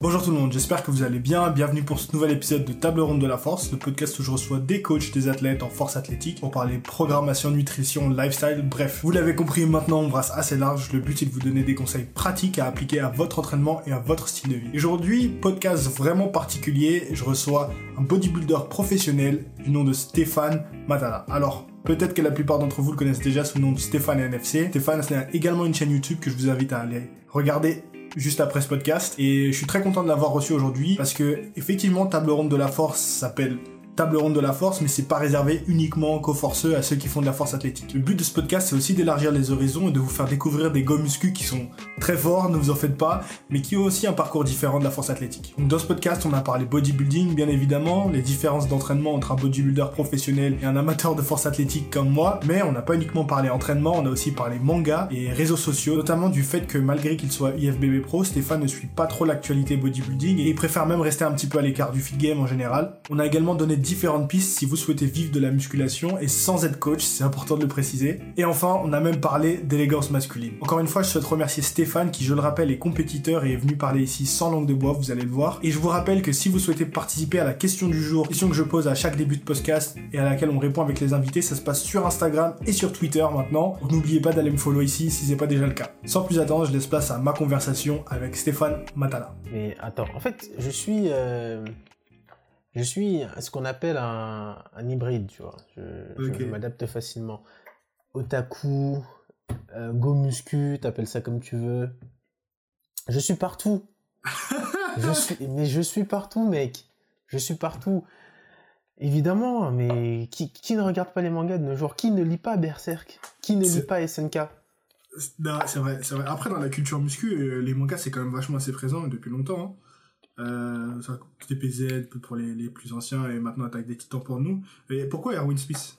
Bonjour tout le monde, j'espère que vous allez bien. Bienvenue pour ce nouvel épisode de Table Ronde de la Force, le podcast où je reçois des coachs, des athlètes en force athlétique pour parler programmation, nutrition, lifestyle, bref. Vous l'avez compris, maintenant on brasse assez large. Le but est de vous donner des conseils pratiques à appliquer à votre entraînement et à votre style de vie. Aujourd'hui, podcast vraiment particulier, je reçois un bodybuilder professionnel du nom de Stéphane Matala. Alors, Peut-être que la plupart d'entre vous le connaissent déjà sous le nom de Stéphane NFC. Stéphane a également une chaîne YouTube que je vous invite à aller regarder juste après ce podcast. Et je suis très content de l'avoir reçu aujourd'hui parce que, effectivement, Table Ronde de la Force s'appelle table ronde de la force, mais c'est pas réservé uniquement qu'aux forceux, à ceux qui font de la force athlétique. Le but de ce podcast, c'est aussi d'élargir les horizons et de vous faire découvrir des gommes muscu qui sont très forts, ne vous en faites pas, mais qui ont aussi un parcours différent de la force athlétique. Donc dans ce podcast, on a parlé bodybuilding, bien évidemment, les différences d'entraînement entre un bodybuilder professionnel et un amateur de force athlétique comme moi, mais on n'a pas uniquement parlé entraînement, on a aussi parlé manga et réseaux sociaux, notamment du fait que malgré qu'il soit IFBB Pro, Stéphane ne suit pas trop l'actualité bodybuilding et préfère même rester un petit peu à l'écart du fit game en général. On a également donné différentes pistes si vous souhaitez vivre de la musculation et sans être coach, c'est important de le préciser. Et enfin, on a même parlé d'élégance masculine. Encore une fois, je souhaite remercier Stéphane qui, je le rappelle, est compétiteur et est venu parler ici sans langue de bois, vous allez le voir. Et je vous rappelle que si vous souhaitez participer à la question du jour, question que je pose à chaque début de podcast et à laquelle on répond avec les invités, ça se passe sur Instagram et sur Twitter maintenant. N'oubliez pas d'aller me follow ici si c'est pas déjà le cas. Sans plus attendre, je laisse place à ma conversation avec Stéphane Matala. Mais attends, en fait, je suis euh, je suis ce qu'on appelle un, hybride, tu vois. Je, m'adapte facilement. Otaku, euh, go muscu, t'appelles ça comme tu veux. Je suis partout. je suis, mais je suis partout, mec. Je suis partout. Évidemment, mais qui, qui, ne regarde pas les mangas de nos jours? Qui ne lit pas Berserk? Qui ne lit pas SNK c'est vrai, c'est vrai. Après, dans la culture muscu, euh, les mangas, c'est quand même vachement assez présent depuis longtemps. Hein. Euh, TPZ pour les, les, plus anciens et maintenant Attaque des Titans pour nous. Et pourquoi Erwin Smith?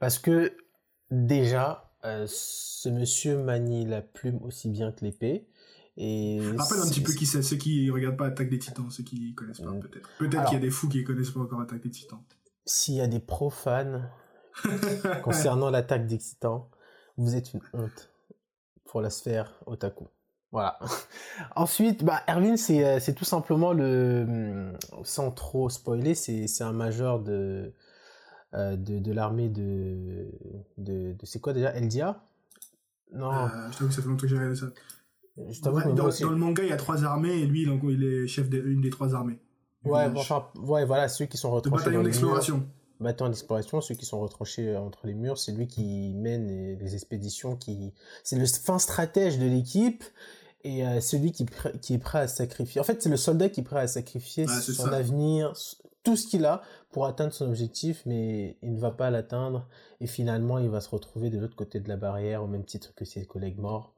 Parce que déjà, euh, ce monsieur manie la plume aussi bien que l'épée. Et Rappelle un petit peu qui c'est, ceux qui regardent pas Attaque des Titans, ceux qui connaissent pas peut-être. Peut-être qu'il y a des fous qui connaissent pas encore Attaque des Titans. S'il y a des profanes concernant l'Attaque des Titans, vous êtes une honte pour la sphère otaku. Voilà. Ensuite, bah, Erwin, euh, c'est tout simplement le, hum, sans trop spoiler, c'est un major de, euh, de, de l'armée de, de, de c'est quoi déjà, Eldia? Non. Euh, je t'avoue que ça fait longtemps que j'ai regardé ça. dans, le manga, il y a trois armées et lui, il est chef d'une des trois armées. Ouais, enfin, ouais, voilà, ceux qui sont retranchés. Le bataillon d'exploration. Bataillon d'exploration, ceux qui sont retranchés entre les murs, c'est lui qui mène les, expéditions, qui, c'est le fin stratège de l'équipe et euh, celui qui, qui est prêt à sacrifier. En fait, c'est le soldat qui est prêt à sacrifier son avenir, tout ce qu'il a pour atteindre son objectif, mais il ne va pas l'atteindre. Et finalement, il va se retrouver de l'autre côté de la barrière, au même titre que ses collègues morts.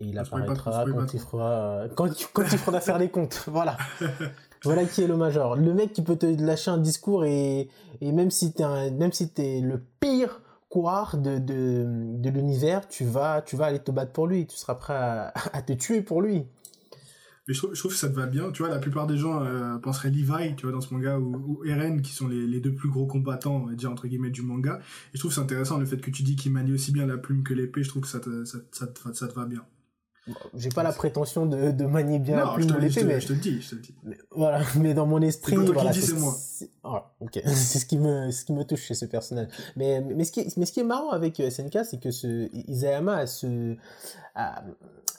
Et il apparaîtra quand, il fera, quand, quand il fera faire les comptes. Voilà. voilà qui est le major. Le mec qui peut te lâcher un discours et, et même si t'es même si t'es le pire de, de, de l'univers, tu vas, tu vas aller te battre pour lui, tu seras prêt à, te tuer pour lui. Mais je trouve, que ça te va bien. Tu vois, la plupart des gens euh, penseraient Levi, tu vois, dans ce manga, ou, Eren, qui sont les, deux plus gros combattants, on va dire, entre guillemets, du manga. Et je trouve c'est intéressant le fait que tu dis qu'il manie aussi bien la plume que l'épée. Je trouve que ça, ça, ça te va bien. J'ai pas la prétention de, de manier bien la plume de l'épée, mais je te le dis, je te le dis. voilà, mais dans mon esprit, voilà, c'est moi. Ah, ok, c'est ce qui me, ce qui me touche chez ce personnage. Mais, mais ce qui est, mais ce qui est marrant avec euh, SNK, c'est que ce Isayama a ce, a,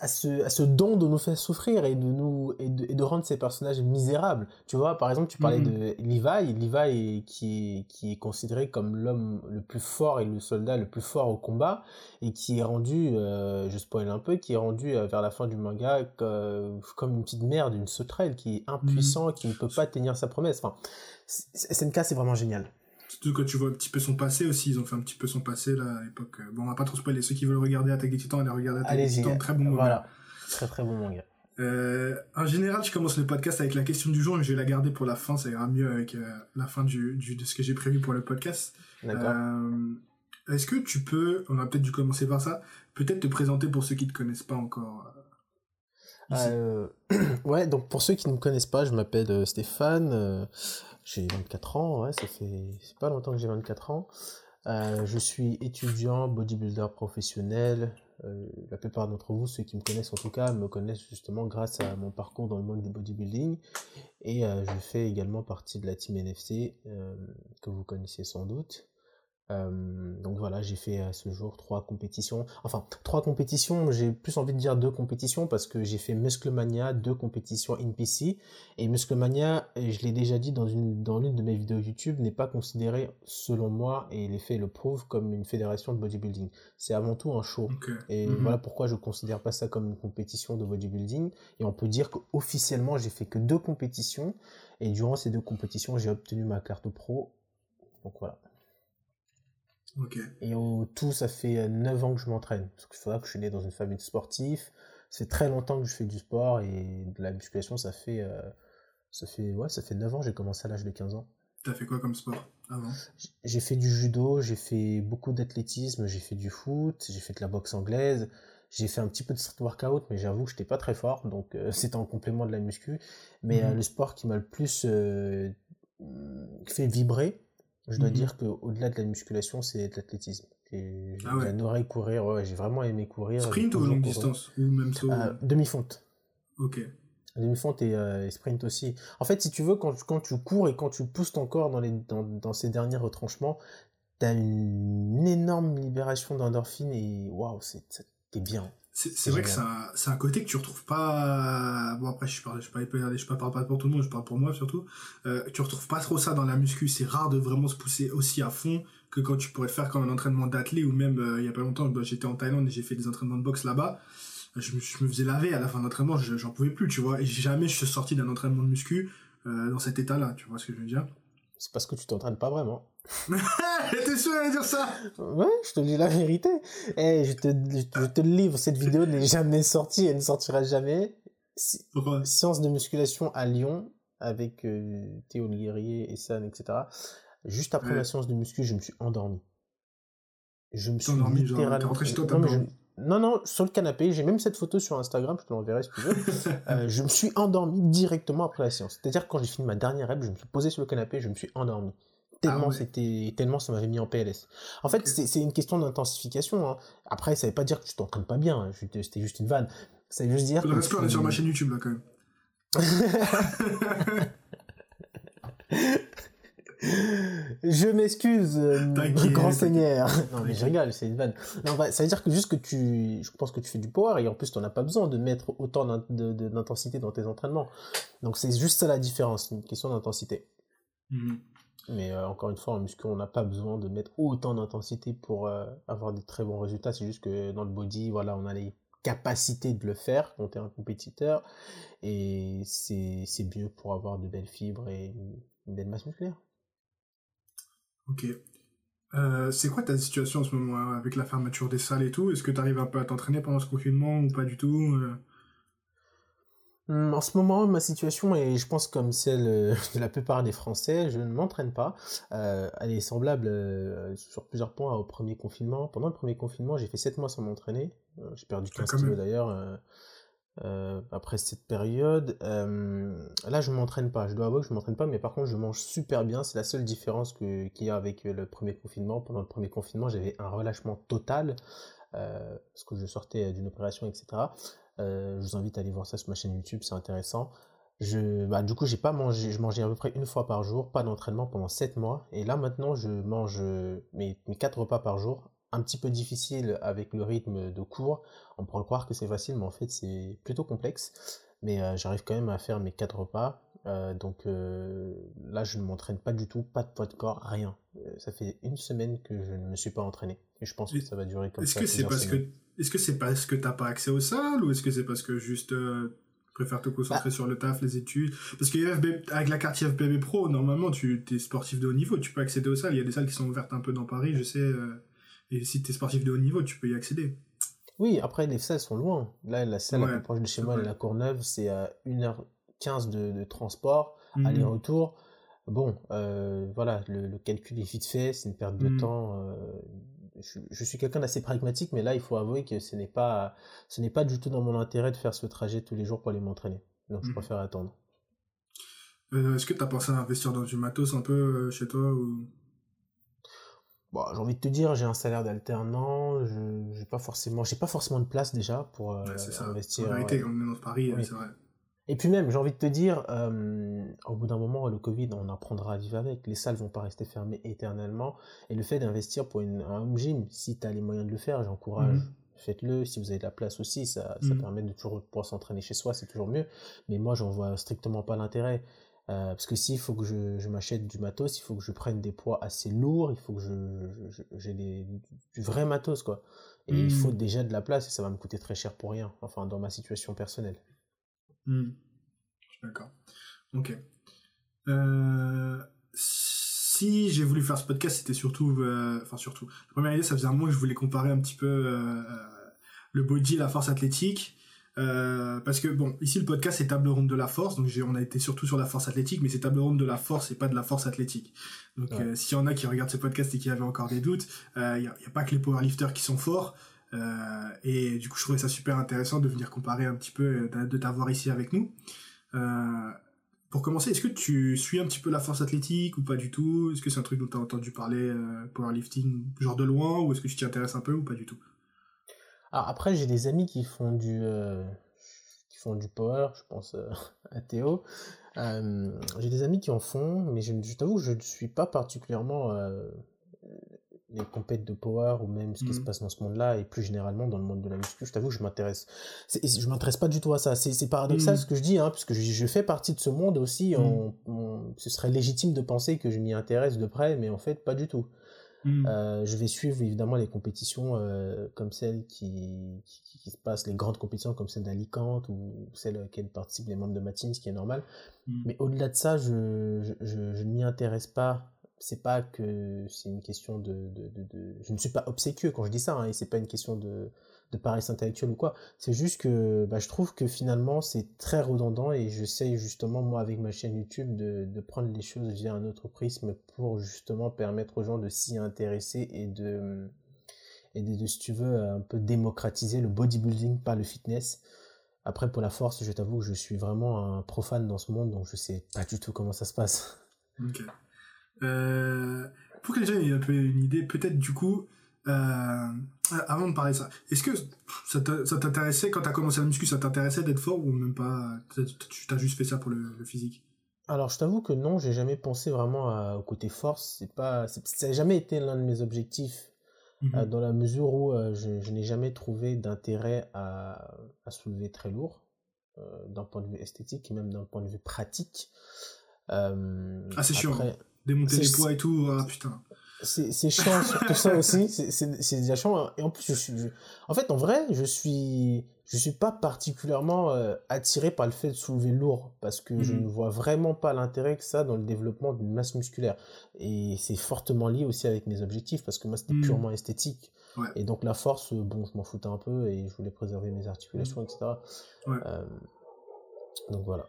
à ce, à ce don de nous faire souffrir et de nous et de, et de rendre ces personnages misérables. Tu vois, par exemple, tu parlais mm. de Levi, Levi qui est qui est considéré comme l'homme le plus fort et le soldat le plus fort au combat et qui est rendu, euh, je spoil un peu, qui est rendu euh, vers la fin du manga comme une petite merde, une sauterelle qui est impuissant, mm. qui ne peut pas tenir sa promesse. Enfin, SNK c'est vraiment génial. Surtout quand tu vois un petit peu son passé aussi, ils ont fait un petit peu son passé là à l'époque. Bon, on va pas trop spoiler. Ceux qui veulent regarder Attaque des Titans, allez regarder Attaque des Titans. Très bon manga. Voilà. Très très bon manga. Euh, en général, je commence le podcast avec la question du jour, mais je vais la garder pour la fin. Ça ira mieux avec euh, la fin du, du, de ce que j'ai prévu pour le podcast. D'accord. Euh, Est-ce que tu peux, on a peut-être dû commencer par ça, peut-être te présenter pour ceux qui ne te connaissent pas encore euh, ouais, donc pour ceux qui ne me connaissent pas, je m'appelle Stéphane. J'ai 24 ans, ouais, ça fait pas longtemps que j'ai 24 ans. Euh, je suis étudiant, bodybuilder professionnel. la plupart d'entre vous, ceux qui me connaissent en tout cas, me connaissent justement grâce à mon parcours dans le monde du bodybuilding. Et je fais également partie de la team NFC, que vous connaissez sans doute. Euh, donc voilà, j'ai fait à ce jour trois compétitions. Enfin, trois compétitions, j'ai plus envie de dire deux compétitions parce que j'ai fait Musclemania, deux compétitions NPC. Et Musclemania, je l'ai déjà dit dans une dans l'une de mes vidéos YouTube, n'est pas considéré, selon moi, et les faits le prouvent, comme une fédération de bodybuilding. C'est avant tout un show. Et mhm. voilà pourquoi je considère pas ça comme une compétition de bodybuilding. Et on peut dire qu'officiellement, j'ai fait que deux compétitions. Et durant ces deux compétitions, j'ai obtenu ma carte pro. Donc voilà. Et au tout, ça fait 9 ans que je m'entraîne. Parce qu'il faudra que je suis né dans une famille de sportifs. C'est très longtemps que je fais du sport et de la musculation, ça fait, euh, ça fait, ouais, ça fait 9 ans. J'ai commencé à l'âge de 15 ans. T'as fait quoi comme sport avant? J'ai fait du judo, j'ai fait beaucoup d'athlétisme, j'ai fait du foot, j'ai fait de la boxe anglaise, j'ai fait un petit peu de street workout, mais j'avoue que j'étais pas très fort, donc euh, c'était en complément de la muscu. Mais euh, mhm. le sport qui m'a le plus fait vibrer, je dois mmh dire qu'au-delà de la musculation, c'est de l'athlétisme. Ah J'adorais courir, ouais, j'ai vraiment aimé courir. Sprint ou longue distance Ou même euh, Demi-fonte. Ok. Demi-fonte euh, et, sprint aussi. En fait, si tu veux, quand, quand tu cours et quand tu pousses ton corps dans, les, dans, dans ces derniers retranchements, tu as une énorme libération d'endorphine et waouh, c'est bien. C'est vrai que c'est un, côté que tu retrouves pas. Bon après je parle, je parle, je parle pas pour tout le monde, je parle pour moi surtout. Euh, tu retrouves pas trop ça dans la muscu. C'est rare de vraiment se pousser aussi à fond que quand tu pourrais faire comme un entraînement d'athlète ou même euh, il y a pas longtemps bah, j'étais en Thaïlande et j'ai fait des entraînements de boxe là-bas. Je me, je me faisais laver à la fin de l'entraînement, j'en pouvais plus, tu vois. Et jamais je suis sorti d'un entraînement de muscu euh, dans cet état-là, tu vois ce que je veux dire. C'est parce que tu t'entraînes pas vraiment. T'es sûr de dire ça Ouais, je te dis la vérité. Et eh, je te, je te, livre, cette vidéo n'est jamais sortie, elle ne sortira jamais. Pourquoi? Séance de musculation à Lyon avec euh, Théo Guerrier et San, etc. Juste après la séance de muscu, je me suis endormi. Je me suis endormi, littéralement... Genre, non, non, sur le canapé. J'ai même cette photo sur Instagram, je te l'enverrai si tu veux. Euh, je me suis endormi directement après la séance. C'est-à-dire quand j'ai fini ma dernière rep, je me suis posé sur le canapé, je me suis endormi. Tellement ah c'était, tellement ça m'avait mis en PLS. En fait, c'est une question d'intensification. Hein. Après, ça veut pas dire que tu t'entraînes pas bien. Hein. C'était juste une vanne. Ça veut juste dire. Le reste, on est sur ma chaîne YouTube là quand même. je m'excuse, euh, grand seigneur. non, mais je rigole, c'est une vanne. Non, bah, ça veut dire que juste que tu, je pense que tu fais du power et en plus, tu n'en as pas besoin de mettre autant d'intensité dans tes entraînements. Donc, c'est juste ça la différence, une question d'intensité. Mhm. Mais euh, encore une fois, en muscu, on n'a pas besoin de mettre autant d'intensité pour euh, avoir des très bons résultats. C'est juste que dans le body, voilà, on a les capacités de le faire quand tu es un compétiteur. Et c'est mieux pour avoir de belles fibres et une belle masse musculaire. Ok. Euh, c'est quoi ta situation en ce moment hein, avec la fermeture des salles et tout? Est-ce que tu arrives un peu à t'entraîner pendant ce confinement ou pas du tout En ce moment, ma situation est, je pense, comme celle euh, de la plupart des Français. Je ne m'entraîne pas. elle est semblable sur plusieurs points au premier confinement. Pendant le premier confinement, j'ai fait 7 mois sans m'entraîner. j'ai perdu 15 ah, kilos d'ailleurs. Euh, après cette période. Euh, là, je m'entraîne pas. Je dois avouer que je m'entraîne pas, mais par contre, je mange super bien. C'est la seule différence qu'il y a avec le premier confinement. Pendant le premier confinement, j'avais un relâchement total euh, parce que je sortais d'une opération, etc. je vous invite à aller voir ça sur ma chaîne YouTube, c'est intéressant. Je, bah, du coup, j'ai pas mangé, je mangeais à peu près une fois par jour, pas d'entraînement pendant 7 mois. Et là, maintenant, je mange mes, mes 4 repas par jour un petit peu difficile avec le rythme de cours. On pourrait croire que c'est facile, mais en fait c'est plutôt complexe. Mais euh, j'arrive quand même à faire mes quatre repas. Euh, donc euh, là, je ne m'entraîne pas du tout, pas de poids de corps, rien. ça fait une semaine que je ne me suis pas entraîné. Et je pense que ça va durer comme est-ce ça. Que c'est parce que, est-ce que c'est parce que t'as pas accès aux salles ou est-ce que c'est parce que juste tu préfères te concentrer bah sur le taf, les études? Parce que avec la carte IFBB Pro, normalement, tu es sportif de haut niveau, tu peux accéder aux salles. Il y a des salles qui sont ouvertes un peu dans Paris, je sais. Et si tu es sportif de haut niveau, tu peux y accéder. Oui, après, les salles sont loin. Là, la salle la plus proche de chez moi, la Courneuve, c'est à 1h15 de, transport, mhm. aller-retour. Bon, euh, voilà, le, calcul est vite fait, c'est une perte de mhm. temps. Euh, je, suis quelqu'un d'assez pragmatique, mais là, il faut avouer que ce n'est pas, ce n'est pas du tout dans mon intérêt de faire ce trajet tous les jours pour aller m'entraîner. Donc, je mhm. préfère attendre. Euh, est-ce que tu as pensé à investir dans du matos un peu chez toi ou... Bon, j'ai envie de te dire, j'ai un salaire d'alternant, je j'ai pas forcément, j'ai pas forcément de place déjà pour euh, c'est ça. investir. En vérité, ouais. quand on est dans Paris, Oui. c'est vrai. Et puis même, j'ai envie de te dire, euh, au bout d'un moment, le Covid, on apprendra à vivre avec. Les salles vont pas rester fermées éternellement. Et le fait d'investir pour une, un home gym, si tu as les moyens de le faire, j'encourage. Mhm. Faites-le. Si vous avez de la place aussi, ça, ça Mhm. permet de toujours pouvoir s'entraîner chez soi, c'est toujours mieux. Mais moi, j'en vois strictement pas l'intérêt. Euh, parce que s'il faut que je, je m'achète du matos, il faut que je prenne des poids assez lourds, il faut que je, j'ai des, du vrai matos, quoi. Et il Mhm. faut déjà de la place et ça va me coûter très cher pour rien. Enfin, dans ma situation personnelle. Suis d'accord. Ok. Euh, si j'ai voulu faire ce podcast, c'était surtout, euh, enfin surtout, la première idée, ça faisait un mois que je voulais comparer un petit peu euh, le body et la force athlétique. Euh, parce que bon, ici le podcast c'est table ronde de la force, donc on a été surtout sur la force athlétique, mais c'est table ronde de la force et pas de la force athlétique. Donc Ouais. euh, s'il y en a qui regardent ce podcast et qui avaient encore des doutes, il n'y a, a pas que les powerlifters qui sont forts. Euh, et du coup, je trouvais ça super intéressant de venir comparer un petit peu, euh, de t'avoir ici avec nous. Euh, pour commencer, est-ce que tu suis un petit peu la force athlétique ou pas du tout? Est-ce que c'est un truc dont tu as entendu parler, euh, powerlifting, genre de loin, ou est-ce que tu t'y intéresses un peu ou pas du tout? Alors après, j'ai des amis qui font du, qui font du power, je pense à Théo. J'ai des amis qui en font, mais je, je t'avoue je ne suis pas particulièrement les compètes de power ou même ce qui se Mhm. passe dans ce monde-là et plus généralement dans le monde de la muscu. Je t'avoue je m'intéresse, je m'intéresse pas du tout à ça. C'est paradoxal Mhm. ce que je dis, hein, parce que je, je fais partie de ce monde aussi. on- on- ce serait légitime de penser que je m'y intéresse de près, mais en fait pas du tout. Euh, je vais suivre évidemment les compétitions euh, comme celles qui, qui, qui se passent, les grandes compétitions comme celle d'Alicante ou celles auxquelles participent les membres de Matine, ce qui est normal. Mais au-delà de ça, je, je, je, je ne m'y intéresse pas. C'est pas que c'est une question de, de, de, Je ne suis pas obséquieux quand je dis ça, hein, et c'est pas une question de, de paresse intellectuelle ou quoi. C'est juste que bah, je trouve que finalement c'est très redondant et j'essaye justement, moi, avec ma chaîne YouTube, de, de prendre les choses via un autre prisme pour justement permettre aux gens de s'y intéresser et de, et de, si tu veux, un peu démocratiser le bodybuilding par le fitness. Après, pour la force, je t'avoue que je suis vraiment un profane dans ce monde, donc je sais pas du tout comment ça se passe. Ok. Euh, pour que les gens aient un peu une idée, peut-être du coup, euh, avant de parler de ça, est-ce que ça t'intéressait, quand t'as commencé la muscu, ça t'intéressait d'être fort ou même pas Tu t'as juste fait ça pour le, le physique? Alors, je t'avoue que non, j'ai jamais pensé vraiment à- au côté force. C'est pas, ça n'a jamais été l'un de mes objectifs, Mhm. euh, dans la mesure où euh, je, je n'ai jamais trouvé d'intérêt à, à soulever très lourd, d'un point de vue esthétique et même d'un point de vue pratique. Ah, c'est après- Démonter les poids et tout, ah putain. C'est chiant, surtout ça aussi. C'est- déjà chiant. Et en plus, je suis. je- En fait, en vrai, je suis. Je suis pas particulièrement euh, attiré par le fait de soulever lourd parce que je Mhm. ne vois vraiment pas l'intérêt que ça dans le développement d'une masse musculaire. Et c'est fortement lié aussi avec mes objectifs parce que moi, c'était Mhm. purement esthétique. Ouais. Et donc, la force, euh, bon, je m'en foutais un peu et je voulais préserver mes articulations, etc. Ouais. Euh, donc voilà.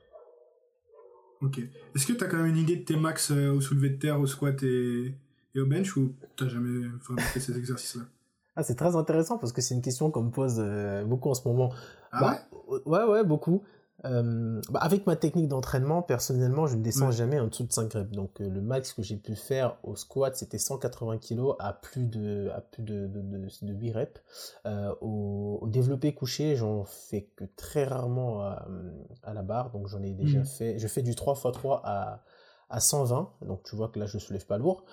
Ok. Est-ce que t'as quand même une idée de tes max euh, au soulevé de terre, au squat et, et au bench ou t'as jamais vraiment fait ces exercices-là? Ah, c'est très intéressant parce que c'est une question qu'on me pose euh, beaucoup en ce moment. Ah Bah, ouais, ouais, beaucoup. Euh, bah, avec ma technique d'entraînement, personnellement, je ne descends jamais en dessous de 5 reps. Donc, euh, le max que j'ai pu faire au squat, c'était 180 kg à plus de, à plus de, de, de, de 8 reps. Euh, au, au développé couché, j'en fais que très rarement à, à la barre. Donc, j'en ai déjà Mhm. fait. Je fais du 3x3 à, à 120. Donc, tu vois que là, je ne soulève pas lourd.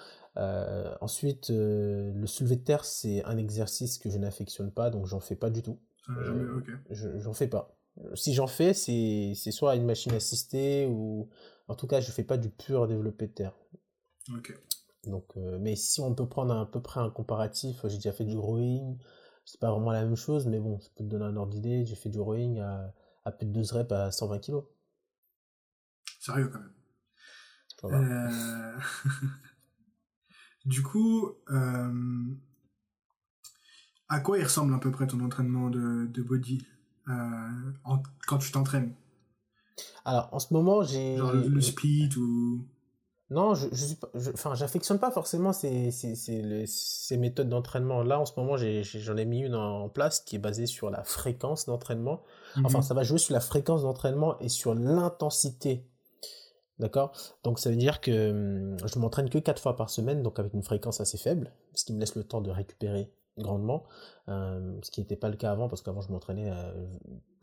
Ensuite, le soulevé de terre, c'est un exercice que je n'affectionne pas. Donc, j'en fais pas du tout. N'a jamais- ok. Je- J'en fais pas. Si j'en fais, c'est soit une machine assistée ou en tout cas, je fais pas du pur développé de terre. Ok. Donc, euh, mais si on peut prendre à peu près un comparatif, j'ai déjà fait du rowing. C'est pas vraiment la même chose, mais bon, ça peut te donner un ordre d'idée. J'ai fait du rowing à, à plus de 12 reps à 120 kg. Sérieux quand même. Euh, du coup, euh, à quoi il ressemble à peu près ton entraînement de, de body? En- quand tu t'entraînes Alors, en ce moment, j'ai. Genre le, le split ou... Non, je, je enfin, j'affectionne pas forcément ces, ces, ces, méthodes d'entraînement. Là, en ce moment, j'en ai mis une en place qui est basée sur la fréquence d'entraînement. Enfin, Mhm. ça va jouer sur la fréquence d'entraînement et sur l'intensité D'accord? Donc ça veut dire que hum, je m'entraîne que 4 fois par semaine, donc avec une fréquence assez faible, ce qui me laisse le temps de récupérer grandement, euh, ce qui n'était pas le cas avant, parce qu'avant je m'entraînais euh,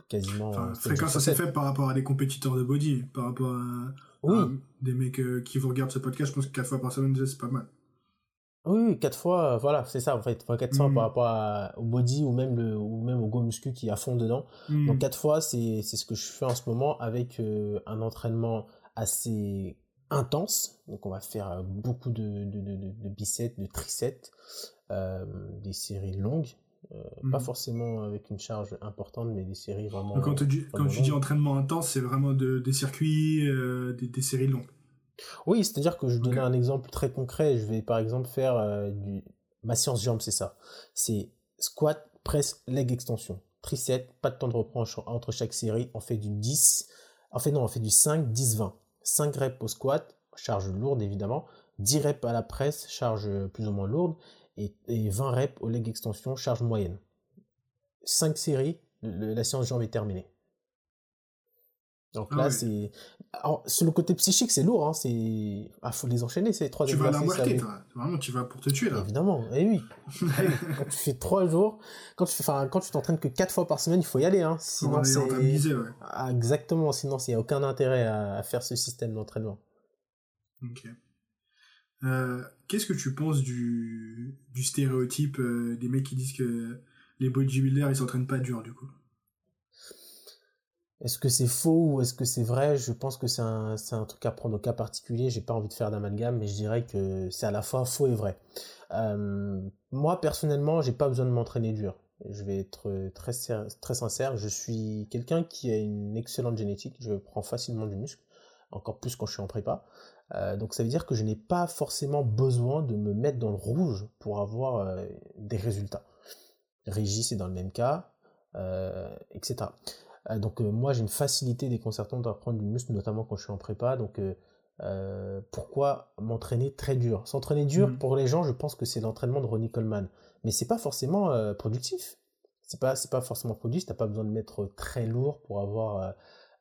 quasiment... Enfin, fréquence assez faible par rapport à des compétiteurs de body, par rapport à, des mecs euh, qui vous regardent ce podcast, je pense que 4 fois par semaine, c'est pas mal. Oui, 4 fois, voilà, c'est ça en fait. 4 fois par mm. rapport au body ou même, le, ou même au go muscu qui est à fond dedans. Mm. Donc 4 fois, c'est ce que je fais en ce moment avec un entraînement assez intense. Donc on va faire euh, beaucoup de, de, de, biceps, de triceps, euh, des séries longues. Euh, pas mhm. forcément avec une charge importante, mais des séries vraiment. quand, tu, dis, quand tu dis entraînement intense, c'est vraiment de, des circuits, des, séries longues. Oui, c'est-à-dire que je vais donner un exemple très concret. Je vais par exemple faire du... ma séance jambes, c'est ça. C'est squat, presse, leg extension. Triceps, pas de temps de reprendre entre chaque série. On fait du 10. En fait, non, on fait du 5, 10, 20. 5 reps au squat, charge lourde évidemment, 10 reps à la presse, charge plus ou moins lourde, et, 20 reps au leg extension, charge moyenne. 5 séries, la séance jambes est terminée. Donc ah là, c'est. sur le côté psychique, c'est lourd. Hein. C'est. Ah, faut les enchaîner, ces trois Tu vas la marquer, toi. Vraiment, tu vas pour te tuer, là. Évidemment, et eh oui. quand tu fais trois jours, quand tu enfin, quand tu t'entraînes que quatre fois par semaine, il faut y aller. Hein. Sinon, c'est. Ouais. Ah, exactement, sinon, il n'y a aucun intérêt à, faire ce système d'entraînement. Ok. Euh, qu'est-ce que tu penses du, stéréotype euh, des mecs qui disent que les bodybuilders, ils s'entraînent pas dur, du coup? Est-ce que c'est faux ou est-ce que c'est vrai? Je pense que c'est un, un, truc à prendre au cas particulier. J'ai pas envie de faire d'amalgame, mais je dirais que c'est à la fois faux et vrai. Euh, moi, personnellement, j'ai pas besoin de m'entraîner dur. Je vais être très, très sincère. Je suis quelqu'un qui a une excellente génétique. Je prends facilement du muscle, encore plus quand je suis en prépa. Euh, donc ça veut dire que je n'ai pas forcément besoin de me mettre dans le rouge pour avoir euh, des résultats. Régis c'est dans le même cas, etc. Euh, donc euh, moi j'ai une facilité déconcertante à prendre du muscle, notamment quand je suis en prépa. Donc pourquoi m'entraîner très dur? S'entraîner dur, mmh. pour les gens, je pense que c'est l'entraînement de Ronnie Coleman. Mais c'est pas forcément productif. C'est pas, pas forcément productif, t'as pas besoin de mettre très lourd pour avoir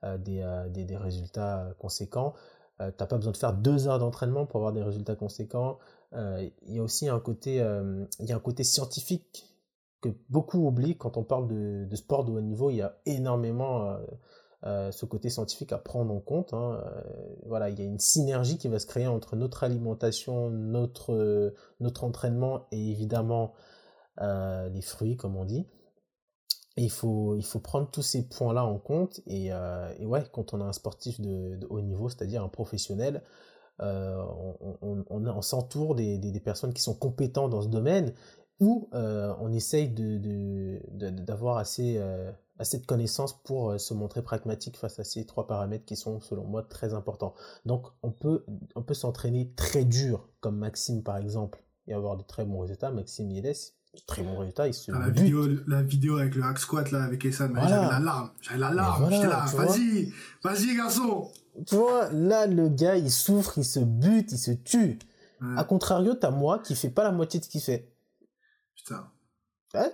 des, des, résultats conséquents. T'as pas besoin de faire deux heures d'entraînement pour avoir des résultats conséquents. Il y a aussi un côté, il y a un côté scientifique que beaucoup oublient quand on parle de, sport de haut niveau. Il y a énormément euh, euh, ce côté scientifique à prendre en compte. Hein. Euh, voilà, il y a une synergie qui va se créer entre notre alimentation, notre, notre entraînement et évidemment les fruits, comme on dit. Il faut, il faut prendre tous ces points-là en compte. Et, ouais, quand on a un sportif de, haut niveau, c'est-à-dire un professionnel, on, on, s'entoure des, des, personnes qui sont compétentes dans ce domaine où euh, on essaye d'avoir de, assez, euh, assez de connaissances pour euh, se montrer pragmatique face à ces trois paramètres qui sont selon moi très importants. Donc on peut, on peut s'entraîner très dur, comme Maxime par exemple, et avoir de très bons résultats. Maxime Yedes, très bons résultats, il se ah, la, vidéo, la vidéo avec le hack squat là, avec Essan, j'avais la larme, j'avais la larme, j'étais là, vas-y, vas-y garçon Tu vois, là le gars il souffre, il se bute, il se tue. A contrario, t'as moi qui fais pas la moitié de ce qu'il fait. Putain.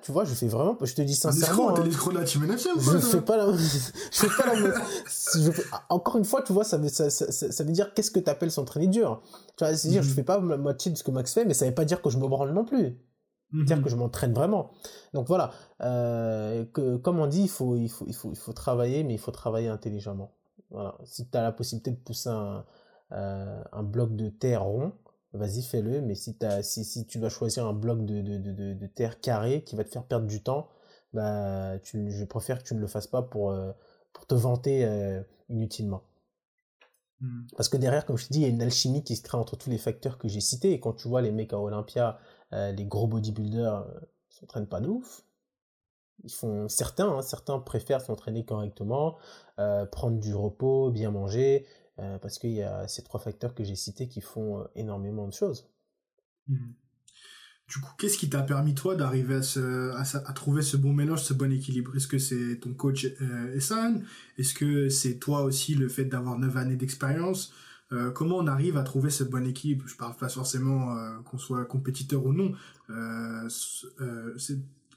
Tu vois, je fais vraiment, je te dis sincèrement. De la Team NFC ou Je fais pas la, je fais pas la, je encore une fois, tu vois, ça veut, ça, ça, ça veut dire qu'est-ce que t'appelles s'entraîner dur. Tu vois, c'est-à-dire, je mhm. fais pas la moitié de ce que Max fait, mais ça veut pas dire que je me branle non plus. C'est-à-dire mhm. que je m'entraîne vraiment. Donc voilà, euh, que, comme on dit, il faut, il faut, il faut, il faut travailler, mais il faut travailler intelligemment. Voilà. Si tu as la possibilité de pousser un, euh, un bloc de terre rond, vas-y fais-le, mais si, as, si, si, tu dois choisir un bloc de, de, de, de, terre carré qui va te faire perdre du temps, bah, tu, je préfère que tu ne le fasses pas pour, euh, pour te vanter inutilement. Hmm. Parce que derrière, comme je te dis, il y a une alchimie qui se crée entre tous les facteurs que j'ai cités, et quand tu vois les mecs à Olympia, euh, les gros bodybuilders s'entraînent pas de ouf. Ils font certains, hein, certains préfèrent s'entraîner correctement, prendre du repos, bien manger, euh, parce qu'il y a ces trois facteurs que j'ai cités qui font euh, énormément de choses. Mhm. Du coup, qu'est-ce qui t'a permis toi d'arriver à, trouver ce bon mélange, ce bon équilibre? Est-ce que c'est ton coach euh, Essan Est-ce que c'est toi aussi le fait d'avoir 9 années d'expérience? Comment on arrive à trouver ce bon équilibre Je parle pas forcément qu'on soit compétiteur ou non.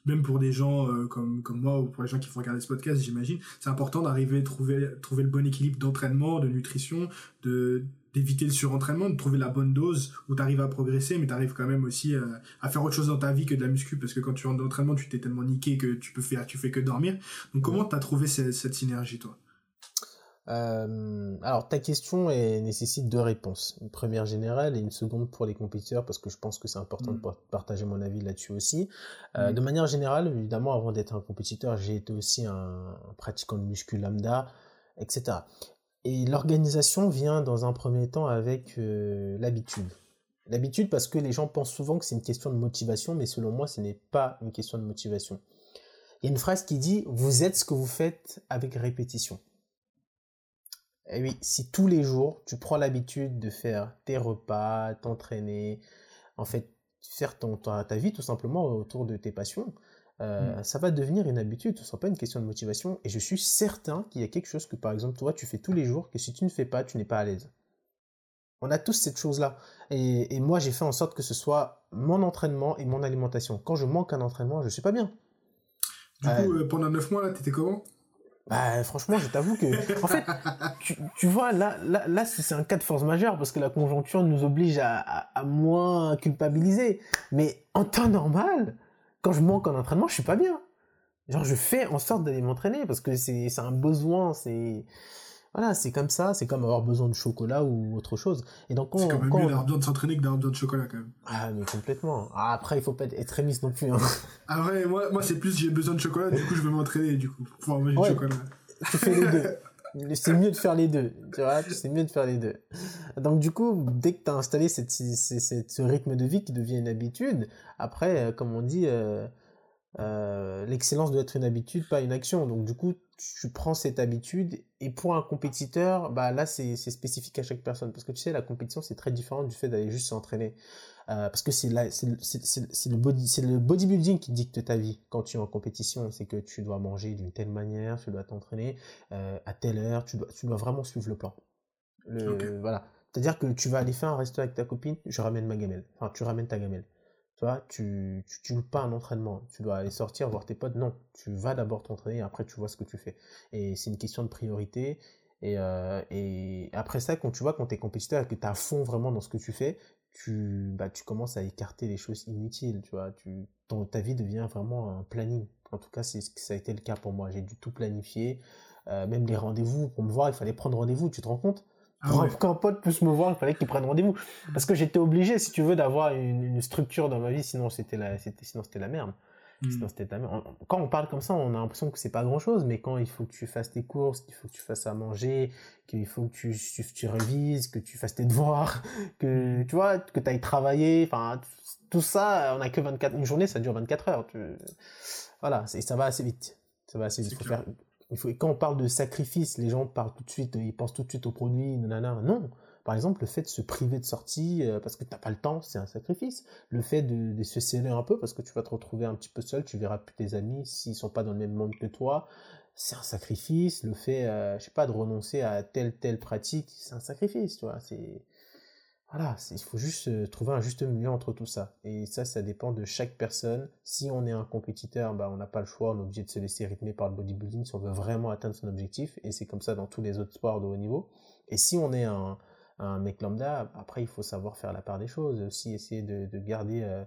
même pour des gens euh, comme, comme moi ou pour les gens qui font regarder ce podcast, j'imagine, c'est important d'arriver à trouver, trouver le bon équilibre d'entraînement, de nutrition, de d'éviter le surentraînement, de trouver la bonne dose où tu arrives à progresser, mais tu arrives quand même aussi euh, à faire autre chose dans ta vie que de la muscu, parce que quand tu rentres dans l'entraînement, tu t'es tellement niqué que tu peux faire, tu fais que dormir. Donc comment tu as trouvé cette, cette synergie, toi? Euh, alors ta question est, nécessite deux réponses. Une première générale et une seconde pour les compétiteurs parce que je pense que c'est important de mm. partager mon avis là-dessus aussi. Euh, mm. De manière générale, évidemment, avant d'être un compétiteur, j'ai été aussi un, pratiquant de muscu lambda, etc. Et l'organisation vient dans un premier temps avec euh, l'habitude. L'habitude parce que les gens pensent souvent que c'est une question de motivation, mais selon moi, ce n'est pas une question de motivation. Il y a une phrase qui dit Vous êtes ce que vous faites avec répétition. Et eh oui, si tous les jours, tu prends l'habitude de faire tes repas, t'entraîner, en fait, faire ton, ta, vie tout simplement autour de tes passions, euh, mm. ça va devenir une habitude, ce ne sera pas une question de motivation. Et je suis certain qu'il y a quelque chose que, par exemple, toi, tu fais tous les jours, que si tu ne fais pas, tu n'es pas à l'aise. On a tous cette chose-là. Et, et, moi, j'ai fait en sorte que ce soit mon entraînement et mon alimentation. Quand je manque un entraînement, je ne suis pas bien. Du coup, euh, pendant 9 mois, là, étais comment? Bah, franchement, je t'avoue que, en fait, tu, vois, là, là, c'est un cas de force majeure parce que la conjoncture nous oblige à, à, moins culpabiliser. Mais en temps normal, quand je manque en entraînement, je suis pas bien. Genre, je fais en sorte d'aller m'entraîner parce que c'est un besoin, c'est, voilà, c'est comme ça, c'est comme avoir besoin de chocolat ou autre chose. Et donc, c'est quand même mieux d'avoir besoin de s'entraîner que d'avoir besoin de chocolat quand même. Ah, mais complètement. Ah, après, il faut pas être extrémiste non plus. Hein. Ah ouais, moi, moi c'est plus j'ai besoin de chocolat, du coup, je vais m'entraîner, du coup, pour pouvoir manger du chocolat. Tu fais les deux. C'est mieux de faire les deux, tu vois, c'est mieux de faire les deux. Donc du coup, dès que tu as installé cette, cette, ce rythme de vie qui devient une habitude, après, euh, comme on dit, euh, euh, l'excellence doit être une habitude, pas une action. Donc du coup, tu prends cette habitude et pour un compétiteur, bah là c'est spécifique à chaque personne. Parce que tu sais la compétition c'est très différent du fait d'aller juste s'entraîner. Euh, parce que c'est c'est le body c'est le bodybuilding qui dicte ta vie quand tu es en compétition, c'est que tu dois manger d'une telle manière, tu dois t'entraîner euh, à telle heure, tu dois tu dois vraiment suivre le plan. Le, Voilà, c'est-à-dire que tu vas aller faire un resto avec ta copine, je ramène ma gamelle, enfin tu ramènes ta gamelle. Tu vois, tu, tu, tu pas un entraînement. Tu dois aller sortir, voir tes potes. Non, tu vas d'abord t'entraîner après tu vois ce que tu fais. Et c'est une question de priorité. Et, euh, et après ça, quand tu vois, quand tu es compétiteur et que tu à fond vraiment dans ce que tu fais, tu, bah, tu commences à écarter les choses inutiles. Tu vois, tu, ta vie devient vraiment un planning. En tout cas, c'est ça a été le cas pour moi. J'ai dû tout planifier. Euh, même les rendez-vous, pour me voir, il fallait prendre rendez-vous. Tu te rends compte? Pour ah qu'un pote puisse me voir, il fallait qu'il prenne rendez-vous. Parce que j'étais obligé, si tu veux, d'avoir une, structure dans ma vie, sinon c'était la, sinon c'était la merde. Hmm. Sinon c'était la merde. Quand on parle comme ça, on a l'impression que c'est pas grand chose, mais quand il faut que tu fasses tes courses, qu'il faut que tu fasses à manger, qu'il faut que tu, tu, révises, que tu fasses tes devoirs, que tu vois, que tu ailles travailler, enfin, tout ça, on a que 24, une journée, ça dure 24 heures. Tu... Voilà, ça va assez vite. Ça va assez vite. Il faut faire, il faut, quand on parle de sacrifice, les gens parlent tout de suite, ils pensent tout de suite aux produits, nanana. Non. Par exemple, le fait de se priver de sortie euh, parce que t'as pas le temps, c'est un sacrifice. Le fait de, se sceller un peu parce que tu vas te retrouver un petit peu seul, tu verras plus tes amis s'ils sont pas dans le même monde que toi, c'est un sacrifice. Le fait, euh, je sais pas, de renoncer à telle telle pratique, c'est un sacrifice, tu vois. C'est voilà, il faut juste euh, trouver un juste milieu entre tout ça. Et ça, ça dépend de chaque personne. Si on est un compétiteur, bah, on n'a pas le choix, on est obligé de se laisser rythmer par le bodybuilding si on veut vraiment atteindre son objectif. Et c'est comme ça dans tous les autres sports de haut niveau. Et si on est un, un mec lambda, après, il faut savoir faire la part des choses. Aussi, essayer de, de garder euh,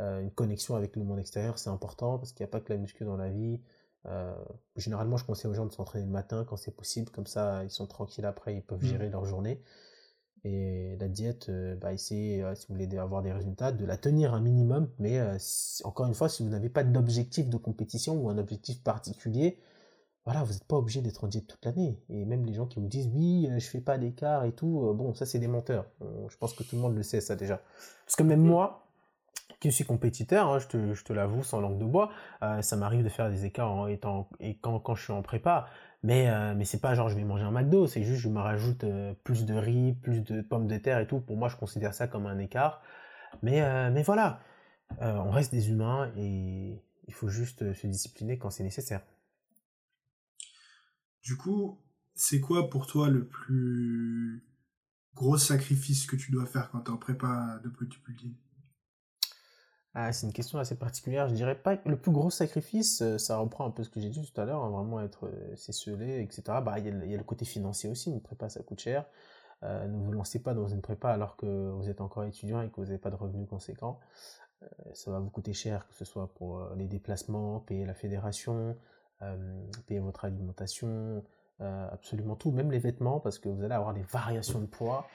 euh, une connexion avec le monde extérieur, c'est important parce qu'il n'y a pas que la muscu dans la vie. Euh, généralement, je conseille aux gens de s'entraîner le matin quand c'est possible. Comme ça, ils sont tranquilles après, ils peuvent mmh. gérer leur journée. Et la diète, euh, bah, essayez, euh, si vous voulez avoir des résultats, de la tenir un minimum. Mais euh, encore une fois, si vous n'avez pas d'objectif de compétition ou un objectif particulier, voilà, vous n'êtes pas obligé d'être en diète toute l'année. Et même les gens qui vous disent oui, je fais pas d'écart et tout, bon, ça c'est des menteurs. je pense que tout le monde le sait ça déjà. Parce que même moi, qui suis compétiteur, hein, je te, je te l'avoue sans langue de bois, ça m'arrive de faire des écarts en étant, et quand, quand je suis en prépa. Mais, euh, mais c'est pas genre je vais manger un McDo, c'est juste je me rajoute euh, plus de riz, plus de pommes de terre et tout. Pour moi, je considère ça comme un écart. Mais, euh, mais voilà, on reste des humains et il faut juste se discipliner quand c'est nécessaire. Du coup, c'est quoi pour toi le plus gros sacrifice que tu dois faire quand tu es en prépa de bodybuilding? Ah, c'est une question assez particulière. Je dirais pas que le plus gros sacrifice, euh, ça reprend un peu ce que j'ai dit tout à l'heure, hein, vraiment être euh, cesselé, etc. Bah, il y, a le côté financier aussi, une prépa ça coûte cher. Euh, ne vous lancez pas dans une prépa alors que vous êtes encore étudiant et que vous n'avez pas de revenus conséquents. ça va vous coûter cher, que ce soit pour les déplacements, payer la fédération, payer votre alimentation, absolument tout, même les vêtements, parce que vous allez avoir des variations de poids.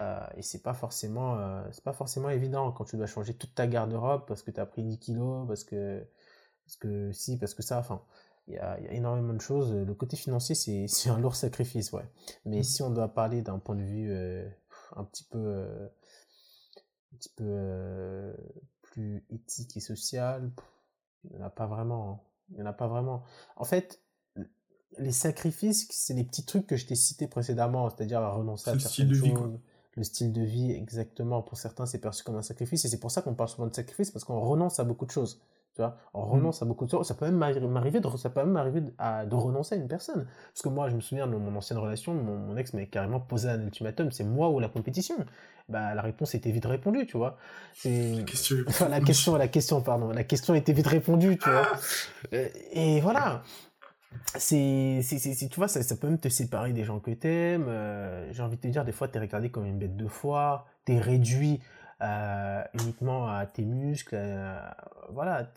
Euh, et c'est pas forcément euh, c'est pas forcément évident quand tu dois changer toute ta garde-robe parce que tu as pris 10 kilos parce que parce que si parce que ça enfin il y a, y a, énormément de choses le côté financier c'est un lourd sacrifice ouais mais mmh. si on doit parler d'un point de vue euh, un petit peu un petit peu plus éthique et social il n'y en a pas vraiment hein. il n'y en a pas vraiment en fait les sacrifices, c'est les petits trucs que je t'ai cités précédemment, c'est-à-dire renoncer à certaines choses, le style de vie exactement. Pour certains, c'est perçu comme un sacrifice et c'est pour ça qu'on parle souvent de sacrifice parce qu'on renonce à beaucoup de choses. Tu vois, on mm. renonce à beaucoup de choses. Ça peut même m'arriver de, ça peut même m'arriver de, de, renoncer à une personne. Parce que moi, je me souviens de mon ancienne relation, mon, ex m'avait carrément posé un ultimatum, c'est moi ou la compétition. Bah, la réponse était vite répondue, tu vois. La question, la question, la question, pardon, la question était vite répondue, tu vois. Et voilà c'est, tu vois, ça, ça, peut même te séparer des gens que t'aimes. Euh, j'ai envie de te dire, des fois, t'es regardé comme une bête de foire, t'es réduit euh, uniquement à tes muscles. Euh, voilà,